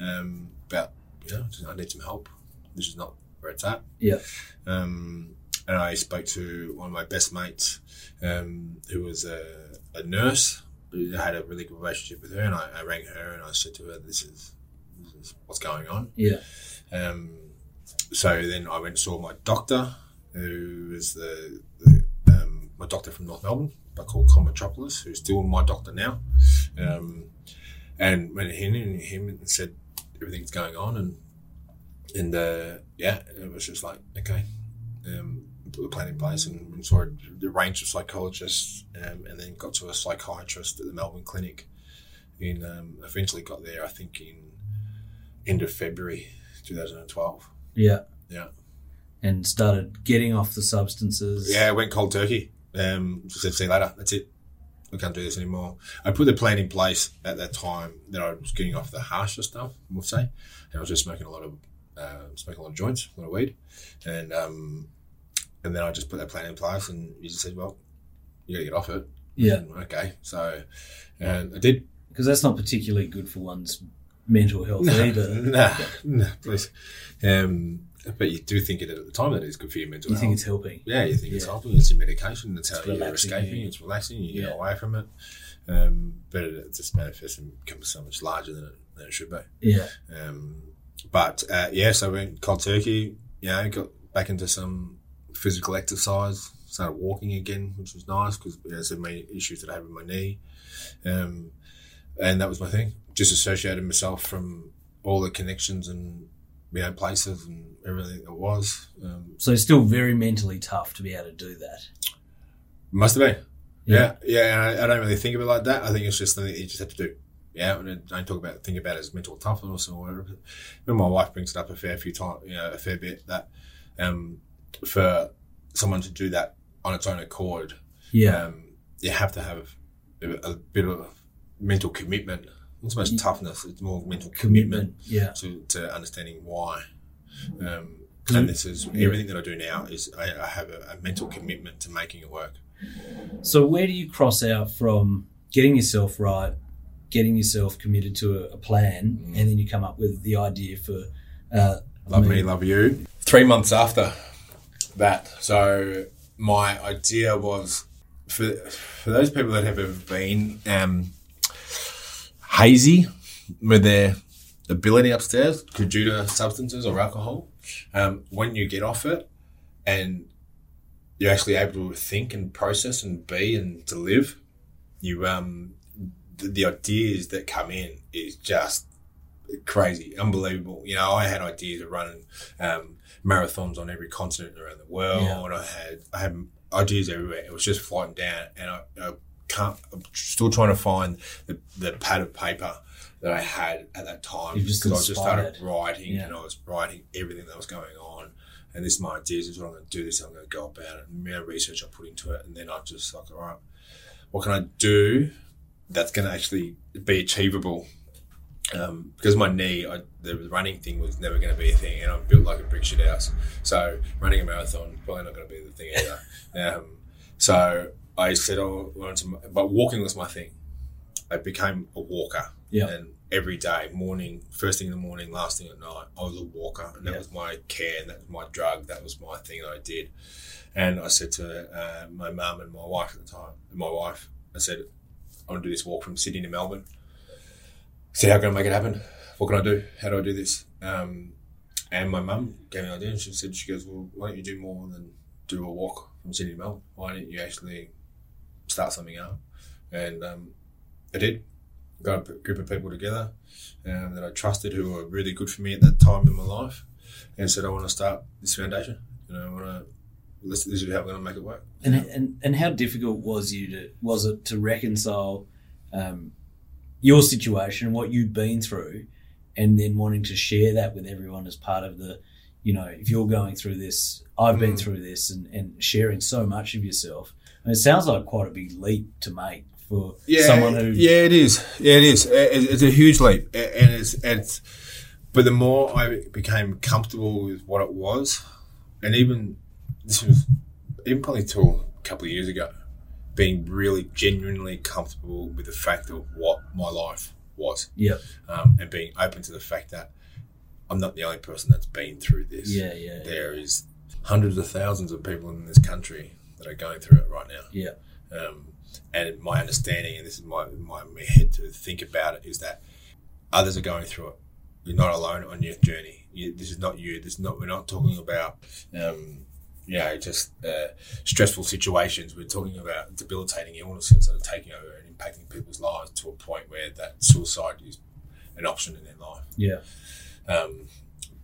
B: um, about you know I need some help. This is not where it's at.
A: Yeah.
B: Um, and I spoke to one of my best mates, um, who was a, a nurse. I had a really good relationship with her, and I, I rang her and I said to her, "This is, this is what's going on."
A: Yeah.
B: Um, so then I went and saw my doctor, who is the, the um, my doctor from North Melbourne, but called Cometropolis, who's still my doctor now. Um, and went in and him and said everything's going on, and and uh, yeah, it was just like okay, um, put the plan in place and, and saw the range of psychologists, um, and then got to a psychiatrist at the Melbourne Clinic. In um, eventually got there, I think in end of February 2012.
A: Yeah.
B: Yeah.
A: And started getting off the substances.
B: Yeah, I went cold turkey. Um, just said, see you later. That's it. I can't do this anymore. I put the plan in place at that time that I was getting off the harsher stuff, we'll say. And I was just smoking a lot of, uh, smoking a lot of joints, a lot of weed. And, um, and then I just put that plan in place and you just said, well, you gotta get off it.
A: Yeah.
B: And, okay. So, and I did.
A: Because that's not particularly good for one's mental health
B: No,
A: either. *laughs*
B: no, no, please. Um, but you do think it at the time that it's good for your mental
A: You
B: health.
A: think it's helping.
B: Yeah, you think it's helping. It's your medication. It's how you're escaping.
A: you.
B: It's relaxing. You
A: Yeah.
B: get away from it. Um, but it, it just manifests and becomes so much larger than it than it should be.
A: Yeah.
B: Um, but uh, yeah, so I went cold turkey. You know, got back into some physical exercise. Started walking again, which was nice because you know, some issues that I had with my knee, um, and that was my thing. Just associated myself from all the connections and you know places and everything that was. Um,
A: So still very mentally tough to be able to do that.
B: must have been. Yeah, yeah. and I, I don't really think of it like that. I think it's just something that you just have to do. Yeah, and I don't talk about think about it as mental toughness or whatever. When my wife brings it up a fair few times, you know, a fair bit that um, for someone to do that on its own accord,
A: Yeah.
B: um, you have to have a, a bit of mental commitment. It's not so much toughness; it's more mental commitment.
A: Yeah.
B: to, to understanding why. Um, and this is everything that I do now is I, I have a, a mental commitment to making it work.
A: So where do you cross out from getting yourself right, getting yourself committed to a, a plan,
B: Mm.
A: and then you come up with the idea for uh,
B: Love
A: I
B: me, love you. Three months after that, so my idea was for for those people that have ever been um, hazy with their ability upstairs due to substances or alcohol. Um, when you get off it and you're actually able to think and process and be and to live, you um, the, the ideas that come in is just crazy, unbelievable. You know, I had ideas of running um, marathons on every continent around the world.
A: Yeah.
B: I had I had ideas everywhere. It was just floating down, and I, I can't. I'm still trying to find the, the pad of paper that I had at that time
A: You're just
B: because I just started writing,
A: Yeah.
B: and I was writing everything that was going on. And this is my ideas. This is what I'm going to do. This I'm going to go about it. And the amount of research I put into it, and then I just like, all right, what can I do that's going to actually be achievable? Um, because my knee, I, the running thing was never going to be a thing, and I'm built like a brick shit house. So running a marathon probably not going to be the thing either. *laughs* um, so I said, I wanted to, but walking was my thing. I became a walker,
A: Yeah.
B: and every day, morning, first thing in the morning, last thing at night, I was a walker, and that
A: Yeah.
B: was my care, and that was my drug, that was my thing that I did. And I said to uh, my mum and my wife at the time, my wife, I said, I want to do this walk from Sydney to Melbourne. Said, how can I make it happen? What can I do? How do I do this? Um, and my mum gave me an idea, and she said, she goes, well, why don't you do more than do a walk from Sydney to Melbourne? Why don't you actually start something up? And um, I did. Got a group of people together um, that I trusted who were really good for me at that time in my life, and said, I want to start this foundation. You know, I want to. This, this is how we're going to make it work.
A: And, and and how difficult was you to was it to reconcile um, your situation, what you'd been through, and then wanting to share that with everyone as part of the, you know, if you're going through this, I've been
B: Mm.
A: through this, and, and sharing so much of yourself. And it sounds like quite a big leap to make for
B: yeah,
A: someone who,
B: yeah, it is. Yeah, it is. It's a huge leap, and it's it's. But the more I became comfortable with what it was, and even this was even probably till a couple of years ago, being really genuinely comfortable with the fact of what my life was,
A: yeah,
B: um, and being open to the fact that I'm not the only person that's been through this.
A: yeah, yeah,
B: There is hundreds of thousands of people in this country that are going through it right now.
A: yeah,
B: Um, and my understanding, and this is my, my, head to think about it, is that others are going through it. You're not alone on your journey. You, this is not you. This is not. We're not talking about, um, you know, just uh, stressful situations. We're talking about debilitating illnesses that are taking over and impacting people's lives to a point where that suicide is an option in their life.
A: yeah,
B: Um,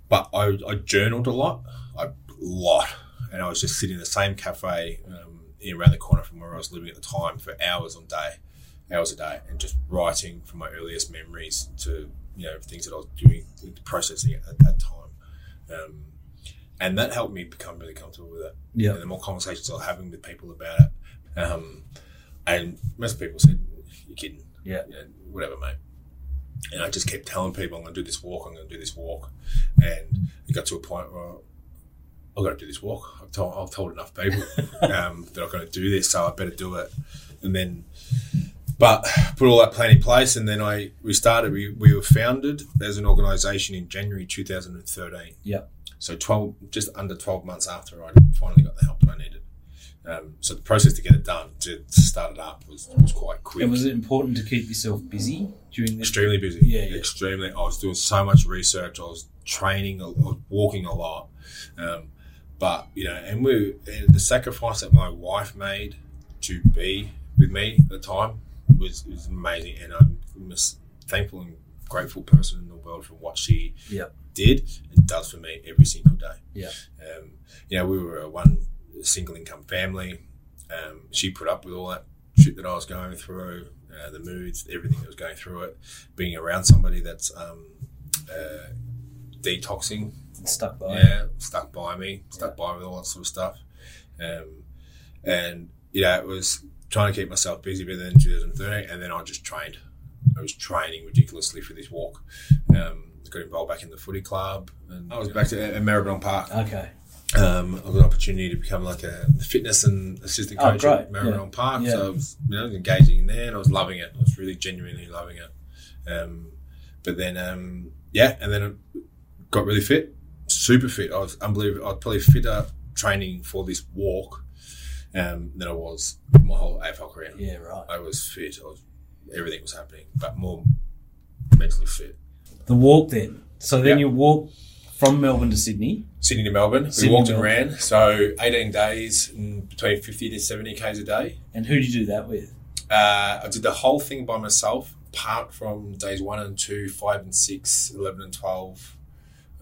B: but I, I journaled a lot, a lot, and I was just sitting in the same cafe um, around the corner from where I was living at the time for hours on day, hours a day, and just writing from my earliest memories to you know things that I was doing, processing at that time, um, and that helped me become really comfortable with it.
A: yeah,
B: And the more conversations I was having with people about it, um, and most people said, "You're kidding."
A: Yeah.
B: you know, whatever, mate. And I just kept telling people, I'm going to do this walk, I'm going to do this walk. And it got to a point where I've got to do this walk. I've told, I've told enough people *laughs* um, that I'm going to do this, so I better do it. And then, but put all that plan in place. And then I, we started, we, we were founded as an organisation in January 2013.
A: yeah,
B: So 12, just under 12 months after I finally got the help I needed. Um, so the process to get it done, to, to start it up, was, was quite quick.
A: And was it important to keep yourself busy during this?
B: extremely busy.
A: Yeah, yeah.
B: extremely. I was doing so much research. I was training. I was walking a lot. Um, but you know, and we and the sacrifice that my wife made to be with me at the time was was amazing, and I'm the most thankful and grateful person in the world for what she
A: Yep.
B: did and does for me every single day.
A: Yeah.
B: Um, you know, we were a one single income family. Um, she put up with all that shit that I was going through, uh, the moods, everything that was going through it. Being around somebody that's um, uh, detoxing,
A: Stuck by.
B: yeah, stuck by me, stuck by with all that sort of stuff. Um, and yeah, it was trying to keep myself busy. But then 2013, and then I just trained. I was training ridiculously for this walk. Um, got involved back in the footy club, and I was back to at Maribyrnong Park.
A: Okay.
B: Um, I got an opportunity to become like a fitness and assistant
A: Oh,
B: coach
A: great.
B: at Maribyrnong Park.
A: Yeah.
B: So I was, you know, engaging in there, and I was loving it. I was really genuinely loving it. Um, but then, um, yeah, and then I got really fit, super fit. I was unbelievable. I was probably fitter training for this walk um, than I was my whole AFL career.
A: Yeah. Right.
B: I was fit. I was everything was happening, but more mentally fit.
A: The walk then. So then
B: Yeah.
A: you walk from Melbourne to Sydney.
B: Sydney to Melbourne.
A: Sydney
B: we walked and ran. So 18 days, between 50 to 70 k's a day.
A: And who did you do that with?
B: Uh, I did the whole thing by myself, apart from days one and two, five and six, 11 and 12.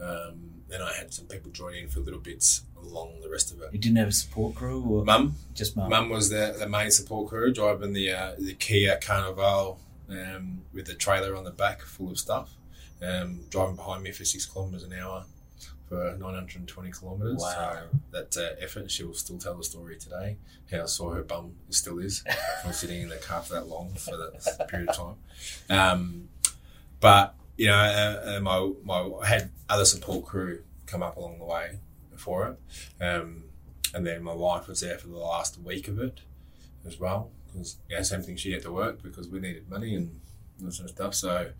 B: Um, then I had some people join in for little bits along the rest of it.
A: You didn't have a support crew or
B: Mum,
A: just mum?
B: Mum was the, the main support crew, driving the uh, the Kia Carnival um, with the trailer on the back full of stuff, um, driving behind me for six kilometres an hour for 920 kilometres.
A: Wow.
B: So that uh, effort, she'll still tell the story today. How I saw her bum, still is, *laughs* from sitting in the car for that long, for that period of time. Um, but, you know, uh, uh, my, my, I had other support crew come up along the way for it. Um, and then my wife was there for the last week of it as well because yeah, same thing. She had to work because we needed money and that sort of stuff. So,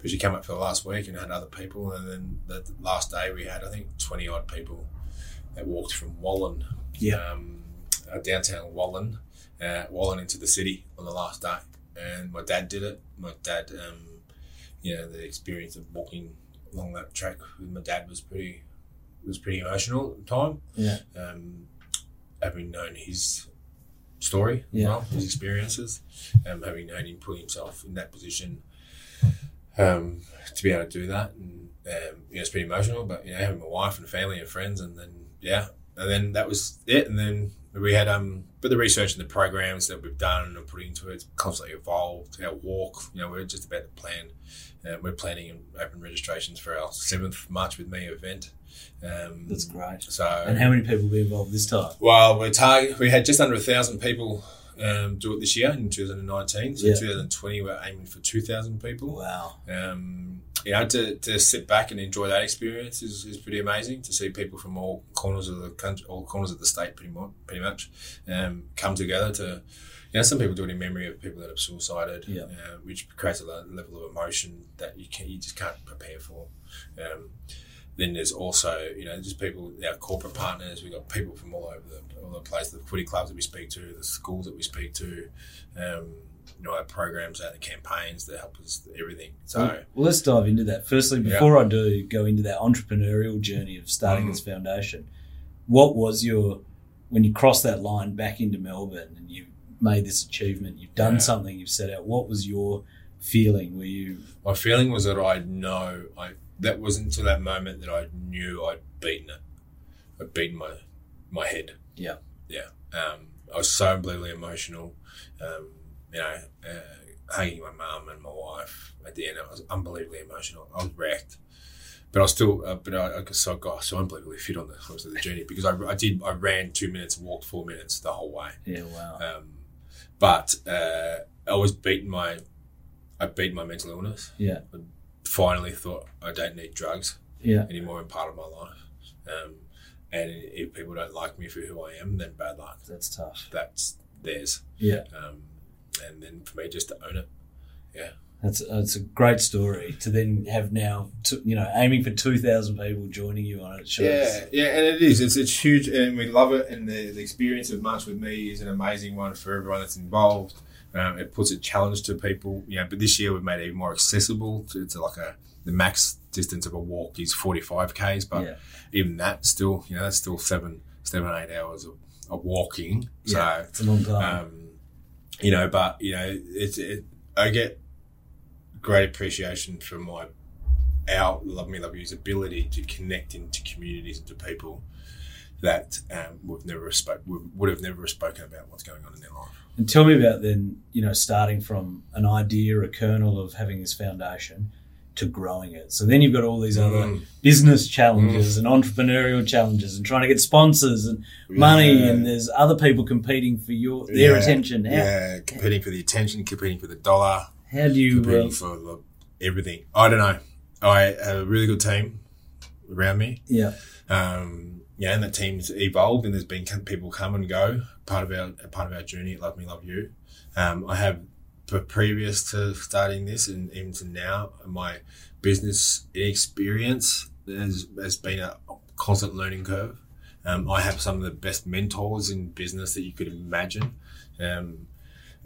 B: but she came up for the last week and had other people, and then the last day we had I think twenty odd people that walked from Wallan,
A: Yeah.
B: um, uh, downtown Wallan, uh, Wallan into the city on the last day. And my dad did it. My dad, um, you know, the experience of walking along that track with my dad was pretty was pretty emotional at the time
A: Yeah.
B: um, having known his story,
A: Yeah.
B: well, his experiences, um, having known him put himself in that position um, to be able to do that, and um, you know, it's pretty emotional. But you know, having my wife and family and friends, and then yeah, and then that was it. And then we had um, but the research and the programs that we've done and put into it, constantly evolved. Our walk, you know, we're just about to plan. Uh, we're planning and open registrations for our seventh March with Me event. Um,
A: That's great.
B: So
A: And how many people will be involved this time?
B: well, we're target. We had just under a thousand people um, do it this year in 2019. So
A: Yeah.
B: 2020, we're aiming for 2,000 people.
A: Wow.
B: Um, you know, to, to sit back and enjoy that experience is, is pretty amazing. To see people from all corners of the country, all corners of the state, pretty much, pretty much, um, come together to. You know, some people do it in memory of people that have suicided,
A: Yeah.
B: uh, which creates a level of emotion that you can you just can't prepare for. Um, then there's also, you know, just people, our corporate partners. We've got people from all over the, all the place, the footy clubs that we speak to, the schools that we speak to, um, you know, our programs, our campaigns that help us, everything. So,
A: Well, well, let's dive into that. Firstly, before I do go into that entrepreneurial journey of starting
B: Mhm.
A: this foundation, what was your when you crossed that line back into Melbourne and you made this achievement? You've done
B: Yeah.
A: something. You've set out. What was your feeling? Were you
B: my feeling was that I know, I that was until that moment that I knew I'd beaten it. I'd beaten my, my head.
A: Yeah.
B: Yeah. Um, I was so unbelievably emotional. Um, you know, uh, hugging my mum and my wife at the end. I was unbelievably emotional. I was wrecked, but I was still, uh, but I, I so I got so unbelievably fit on the of the journey because I, I did, I ran two minutes walked four minutes the whole way.
A: yeah wow
B: Um, but uh, I was beating my, I beat my mental illness.
A: yeah
B: Finally, thought I don't need drugs
A: yeah
B: anymore in part of my life. Um, and if people don't like me for who I am, then bad luck.
A: that's tough
B: That's theirs.
A: yeah
B: Um, and then for me, just to own it, yeah,
A: That's that's a great story to then have now, to, you know, aiming for two thousand people joining you on it. Shows.
B: Yeah, yeah, and it is. It's, it's huge, and we love it. And the, the experience of March with Me is an amazing one for everyone that's involved. Um, it puts a challenge to people, you know. But this year we've made it even more accessible. To, it's like a the max distance of a walk is forty five k's, but
A: Yeah.
B: even that still, you know, that's still seven, seven, eight hours of, of walking.
A: yeah, it's a long time.
B: um, you know, but you know, it's it, I get great appreciation from my our Love Me Love You's ability to connect into communities and to people that um, we've never spoke we would have never spoken about what's going on in their life.
A: And tell me about then, you know, starting from an idea, a kernel of having this foundation to growing it. So then you've got all these other
B: Mm.
A: business challenges and entrepreneurial challenges and trying to get sponsors and money
B: Yeah.
A: and there's other people competing for your their
B: Yeah,
A: attention. How,
B: Yeah, competing for the attention, competing for the dollar,
A: how do you
B: competing
A: uh,
B: for the, everything. I don't know. I have a really good team around me.
A: yeah,
B: um, yeah, and that team's evolved, and there's been people come and go. Part of our part of our journey at Love Me Love You. Um, I have, pre- previous to starting this, and even to now, my business experience has has been a constant learning curve. Um, I have some of the best mentors in business that you could imagine. Um,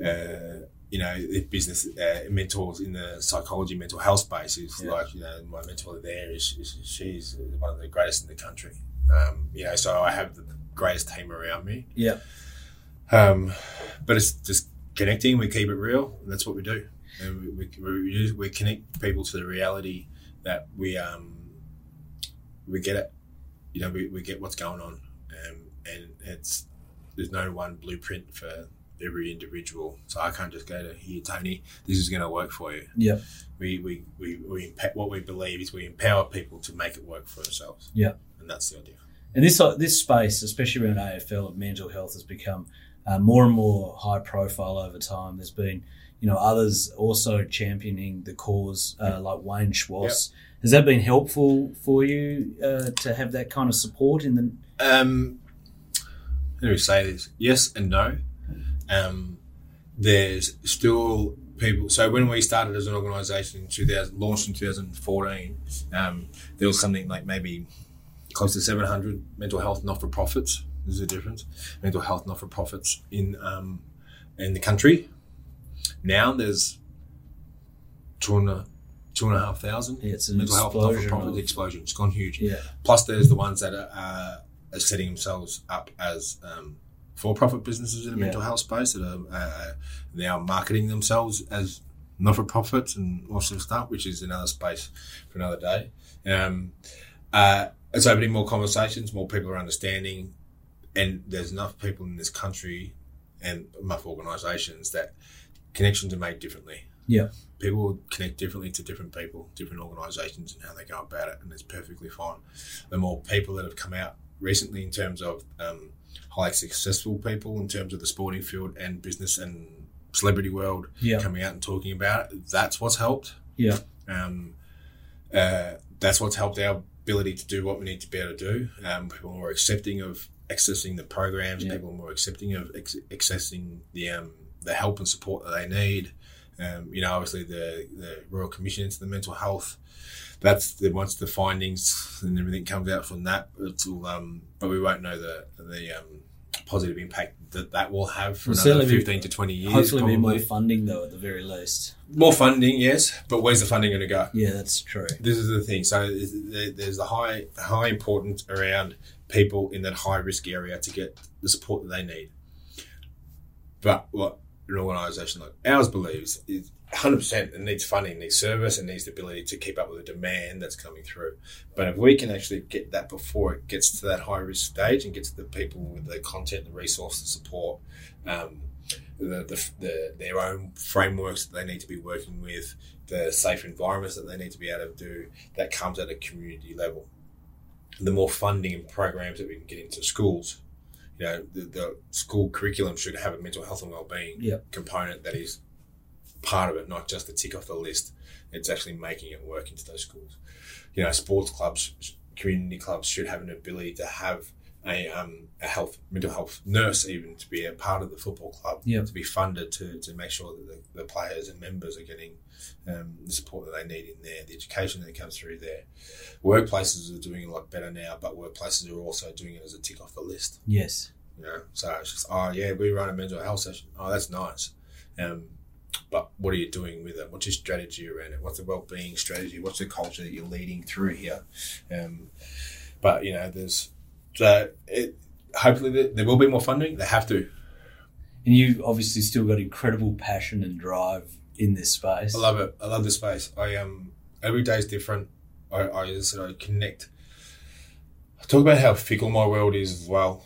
B: uh, you know, business uh, mentors in the psychology, mental health space is
A: Yeah.
B: like, you know, my mentor there is, is she's one of the greatest in the country. Um, you know, so I have the greatest team around me.
A: yeah.
B: Um, but it's just connecting. We keep it real. And that's what we do. And we, we, we, connect people to the reality that we um, we get it. You know, we, we get what's going on, um, and it's there's no one blueprint for every individual. So I can't just go to here, Tony. This is going to work for you.
A: Yeah.
B: We we we, we what we believe is we empower people to make it work for themselves.
A: Yeah.
B: and that's the idea.
A: And this this space, especially around AFL of mental health, has become uh, more and more high profile over time. There's been, you know, others also championing the cause, uh, like Wayne Schwass. Has that been helpful for you uh, to have that kind of support in the?
B: Um, let me say this: yes and no. Um, there's still people. So when we started as an organisation in 2000, launched in 2014, um, there was something like maybe close to 700 mental health not-for-profits. There's a difference. Mental health not-for-profits in um, in the country. Now there's two and a two and a half thousand.
A: Yeah, it's an
B: mental health
A: not
B: for
A: profits
B: explosion. It's gone huge.
A: Yeah,
B: Plus, there's the ones that are, uh, are setting themselves up as um, for-profit businesses in the
A: Yeah.
B: mental health space that are uh, now marketing themselves as not-for-profits and all sorts of stuff, which is another space for another day. Um, uh, it's opening more conversations, more people are understanding, and there's enough people in this country and enough organisations that connections are made differently.
A: Yeah.
B: People connect differently to different people, different organisations, and how they go about it, and it's perfectly fine. The more people that have come out recently in terms of um, highly successful people in terms of the sporting field and business and celebrity world
A: yeah,
B: coming out and talking about it, that's what's helped.
A: yeah,
B: Um, uh, that's what's helped our ability to do what we need to be able to do. Um, people are more accepting of accessing the programs.
A: Yeah.
B: People are more accepting of ex- accessing the um, the help and support that they need. Um, you know, obviously the the Royal Commission into the mental health. That's the once the findings and everything comes out from that, it'll, um, but we won't know the the um, positive impact that that will have for another
A: certainly be-
B: fifteen to twenty years.
A: hopefully be more
B: probably.
A: funding though at the very least.
B: more funding, yes, but where's the funding going to go?
A: Yeah, that's true.
B: This is the thing. So there's the high high importance around people in that high risk area to get the support that they need. But what an organisation like ours believes is 100% it needs funding, needs service, and needs the ability to keep up with the demand that's coming through. But if we can actually get that before it gets to that high risk stage and gets the people with the content, the resource, the support, um, the, the, the, their own frameworks that they need to be working with, the safe environments that they need to be able to do, that comes at a community level. The more funding and programs that we can get into schools, you know, the, the school curriculum should have a mental health and well-being
A: Yep.
B: component that is part of it, not just the tick off the list. It's actually making it work into those schools. You know, sports clubs, community clubs should have an ability to have a, um, a health mental health nurse even to be a part of the football club
A: Yep.
B: to be funded to, to make sure that the, the players and members are getting um, the support that they need in there, the education that comes through there. Workplaces are doing a lot better now, but workplaces are also doing it as a tick off the list.
A: Yes.
B: You know, so it's just oh yeah, we run a mental health session. Oh, that's nice. Um, but what are you doing with it? What's your strategy around it? What's the well-being strategy? What's the culture that you're leading through here? Um, but you know, there's so it, hopefully there, there will be more funding. They have to.
A: And you've obviously still got incredible passion and drive in this space.
B: I love it. I love the space. I um every day is different. I, I as I connect. I talk about how fickle my world is as well,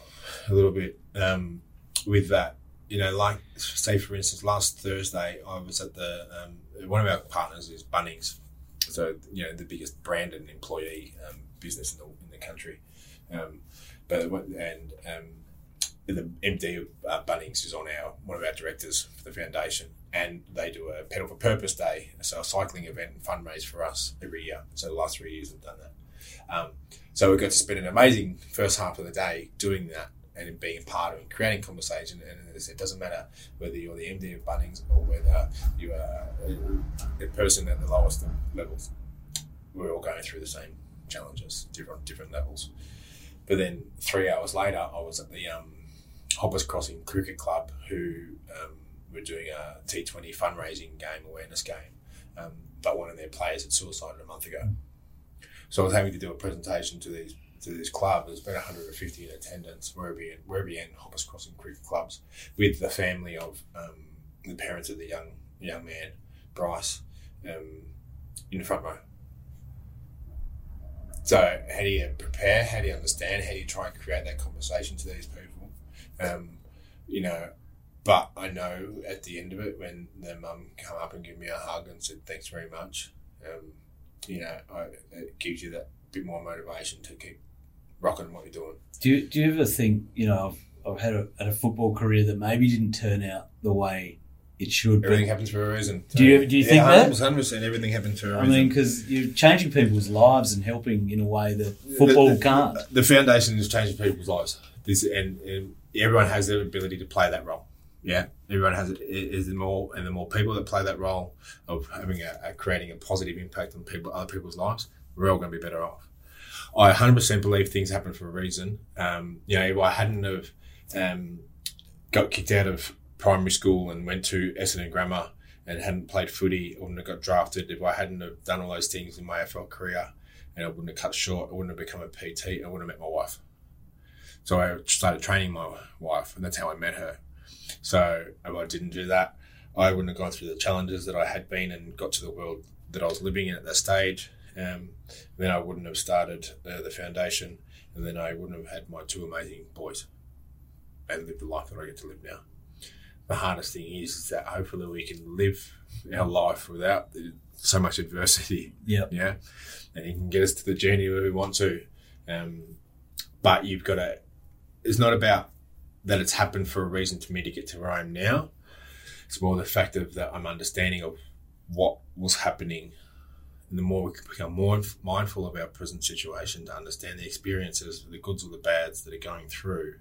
B: a little bit. Um, with that, you know, like say for instance, last Thursday I was at the um, one of our partners is Bunnings, so you know the biggest brand and employee um, business in the in the country. Um, but and um, the MD of uh, Bunnings is on our one of our directors for the foundation, and they do a pedal for purpose day, so a cycling event and fundraise for us every year. So the last three years we've done that. Um, so we got to spend an amazing first half of the day doing that and being a part of it, creating conversation. And it doesn't matter whether you're the MD of Bunnings or whether you are a person at the lowest levels. We're all going through the same challenges, different different levels. But then three hours later, I was at the um, Hoppers Crossing Cricket Club, who um, were doing a T20 fundraising game, awareness game. Um, but one of their players had suicided a month ago. So I was having to do a presentation to these to this club. There's about 150 in attendance, wherever in wherever in Hoppers Crossing Cricket clubs, with the family of um, the parents of the young young man, Bryce, um, in the front row. So how do you prepare? How do you understand? How do you try and create that conversation to these people? Um, you know, but I know at the end of it, when their mum come up and give me a hug and said thanks very much, um, you know, I, it gives you that bit more motivation to keep rocking what you're doing.
A: Do you, do you ever think, you know, I've, I've had a, had a football career that maybe didn't turn out the way it should, but
B: Everything happens for a reason.
A: Do you- do you think that?
B: Hundred percent, everything happens for a
A: I
B: reason.
A: I mean, because you're changing people's lives and helping in a way that football
B: the, the,
A: can't.
B: The foundation is changing people's lives. This and, and everyone has the ability to play that role. Yeah, everyone has it. Is the more and the more people that play that role of having a, a creating a positive impact on people, other people's lives, we're all going to be better off. I 100% believe things happen for a reason. Um, you know, if I hadn't have um, got kicked out of primary school and went to Essendon Grammar and hadn't played footy, I wouldn't have got drafted. If I hadn't have done all those things in my AFL career, and I wouldn't have cut short, I wouldn't have become a PT, I wouldn't have met my wife. So I started training my wife, and that's how I met her. So if I didn't do that, I wouldn't have gone through the challenges that I had been and got to the world that I was living in at that stage. Um, then I wouldn't have started uh, the foundation, and then I wouldn't have had my two amazing boys and lived the life that I get to live now. The hardest thing is, is that hopefully we can live our life without the, so much adversity
A: Yep.
B: yeah, and he can get us to the journey where we want to. Um, but you've got to. It's not about that it's happened for a reason to me to get to where I am now. It's more the fact of that I'm understanding of what was happening, and the more we can become more mindful of our present situation to understand the experiences, the goods or the bads that are going through,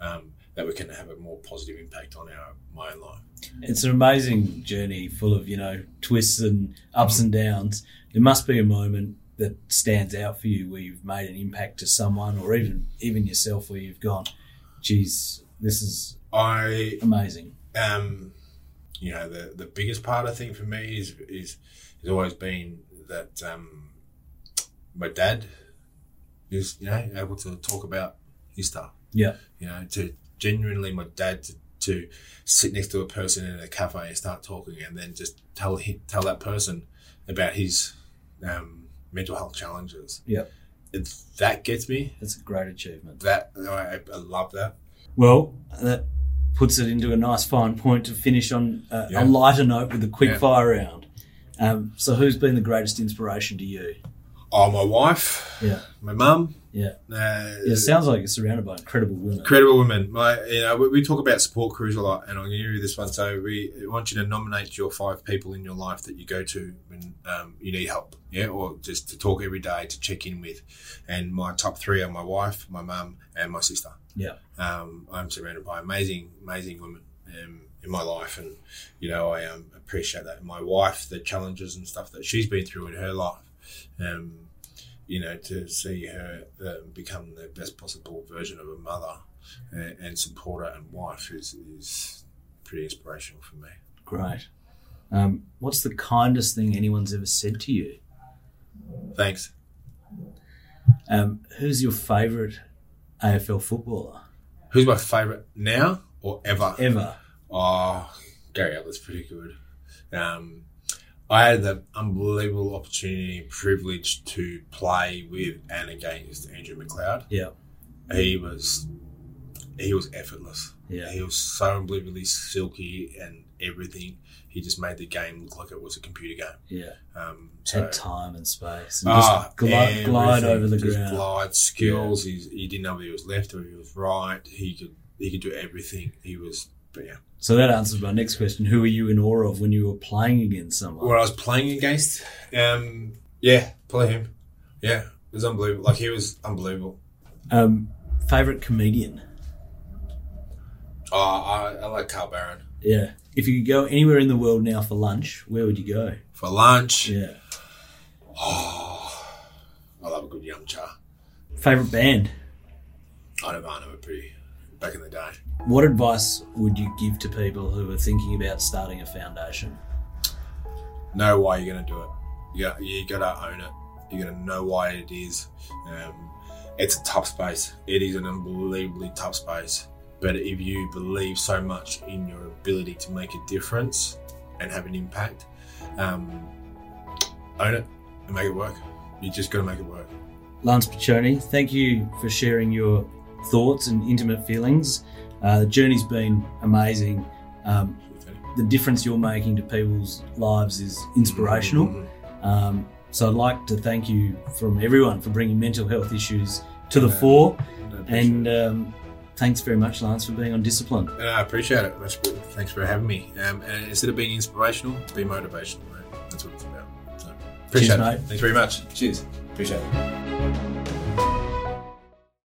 B: um, that we can have a more positive impact on our my own life.
A: It's an amazing journey full of, you know, twists and ups and downs. There must be a moment that stands out for you where you've made an impact to someone or even even yourself where you've gone, geez, this is
B: I
A: amazing.
B: um, you know, the the biggest part I think for me is is has always been that um, my dad is you know able to talk about his stuff.
A: Yeah.
B: You know, to genuinely my dad to, to sit next to a person in a cafe and start talking, and then just tell him, tell that person about his um, mental health challenges.
A: Yeah.
B: It, that gets me.
A: That's a great achievement.
B: That I, I love that.
A: Well, that puts it into a nice fine point to finish on a,
B: Yeah.
A: a lighter note with a quick
B: Yeah.
A: fire round. Um, so, who's been the greatest inspiration to you?
B: Oh, my wife,
A: Yeah,
B: my mum.
A: yeah.
B: Uh,
A: Yeah, it sounds like you're surrounded by incredible women.
B: Incredible women. My, you know, we, we talk about support crews a lot, and I'll give you this one. So we want you to nominate your five people in your life that you go to when um, you need help, yeah, or just to talk every day to check in with. And my top three are my wife, my mum, and my sister.
A: Yeah.
B: Um, I'm surrounded by amazing, amazing women um, in my life, and you know I um, appreciate that. My wife, the challenges and stuff that she's been through in her life. Um, you know, to see her uh, become the best possible version of a mother and, and supporter and wife is, is pretty inspirational for me.
A: Great. Um, what's the kindest thing anyone's ever said to you?
B: Thanks.
A: Um, who's your favourite AFL footballer
B: Who's my favourite now or ever?
A: ever?
B: Oh, Gary Ablett's pretty good. Um, I had the unbelievable opportunity and privilege to play with and against Andrew McLeod.
A: Yeah,
B: He was he was effortless.
A: yeah,
B: He was so unbelievably silky and everything. He just made the game look like it was a computer game.
A: yeah.
B: Um, so,
A: Had time and space and
B: ah,
A: just glide, glide over the
B: Just
A: ground.
B: Glide skills. He's, he didn't know whether he was left or he was right. He could he could do everything. He was, but yeah.
A: So that answers my next question. Who were you in awe of when you were playing against someone?
B: Where I was playing against, um, yeah, play him. Yeah, it was unbelievable. Like he was unbelievable.
A: Um, favorite comedian?
B: Oh, I, I like Carl Barron
A: Yeah. If you could go anywhere in the world now for lunch, where would you go?
B: for lunch.
A: Yeah.
B: Oh, I love a good yum cha.
A: Favorite band?
B: I don't mind. I'm a pretty back in the day.
A: What advice would you give to people who are thinking about starting a foundation?
B: know why you're going to do it. You you got to own it. You got to know why it is. Um, it's a tough space. It is an unbelievably tough space. But if you believe so much in your ability to make a difference and have an impact, um, own it and make it work. You just got to make it work.
A: Lance Picioane, thank you for sharing your thoughts and intimate feelings. Uh, the journey's been amazing. Um, the difference you're making to people's lives is inspirational.
B: Mhm.
A: Um, so I'd like to thank you from everyone for bringing mental health issues to the
B: Yeah.
A: fore. And um, thanks very much, Lance, for being on Discipline.
B: And I appreciate it. Much- Thanks for having me. Um, and instead of being inspirational, be motivational. Mate. That's what it's about. So, appreciate
A: Cheers,
B: it.
A: mate.
B: Thanks very much. Cheers. Appreciate it.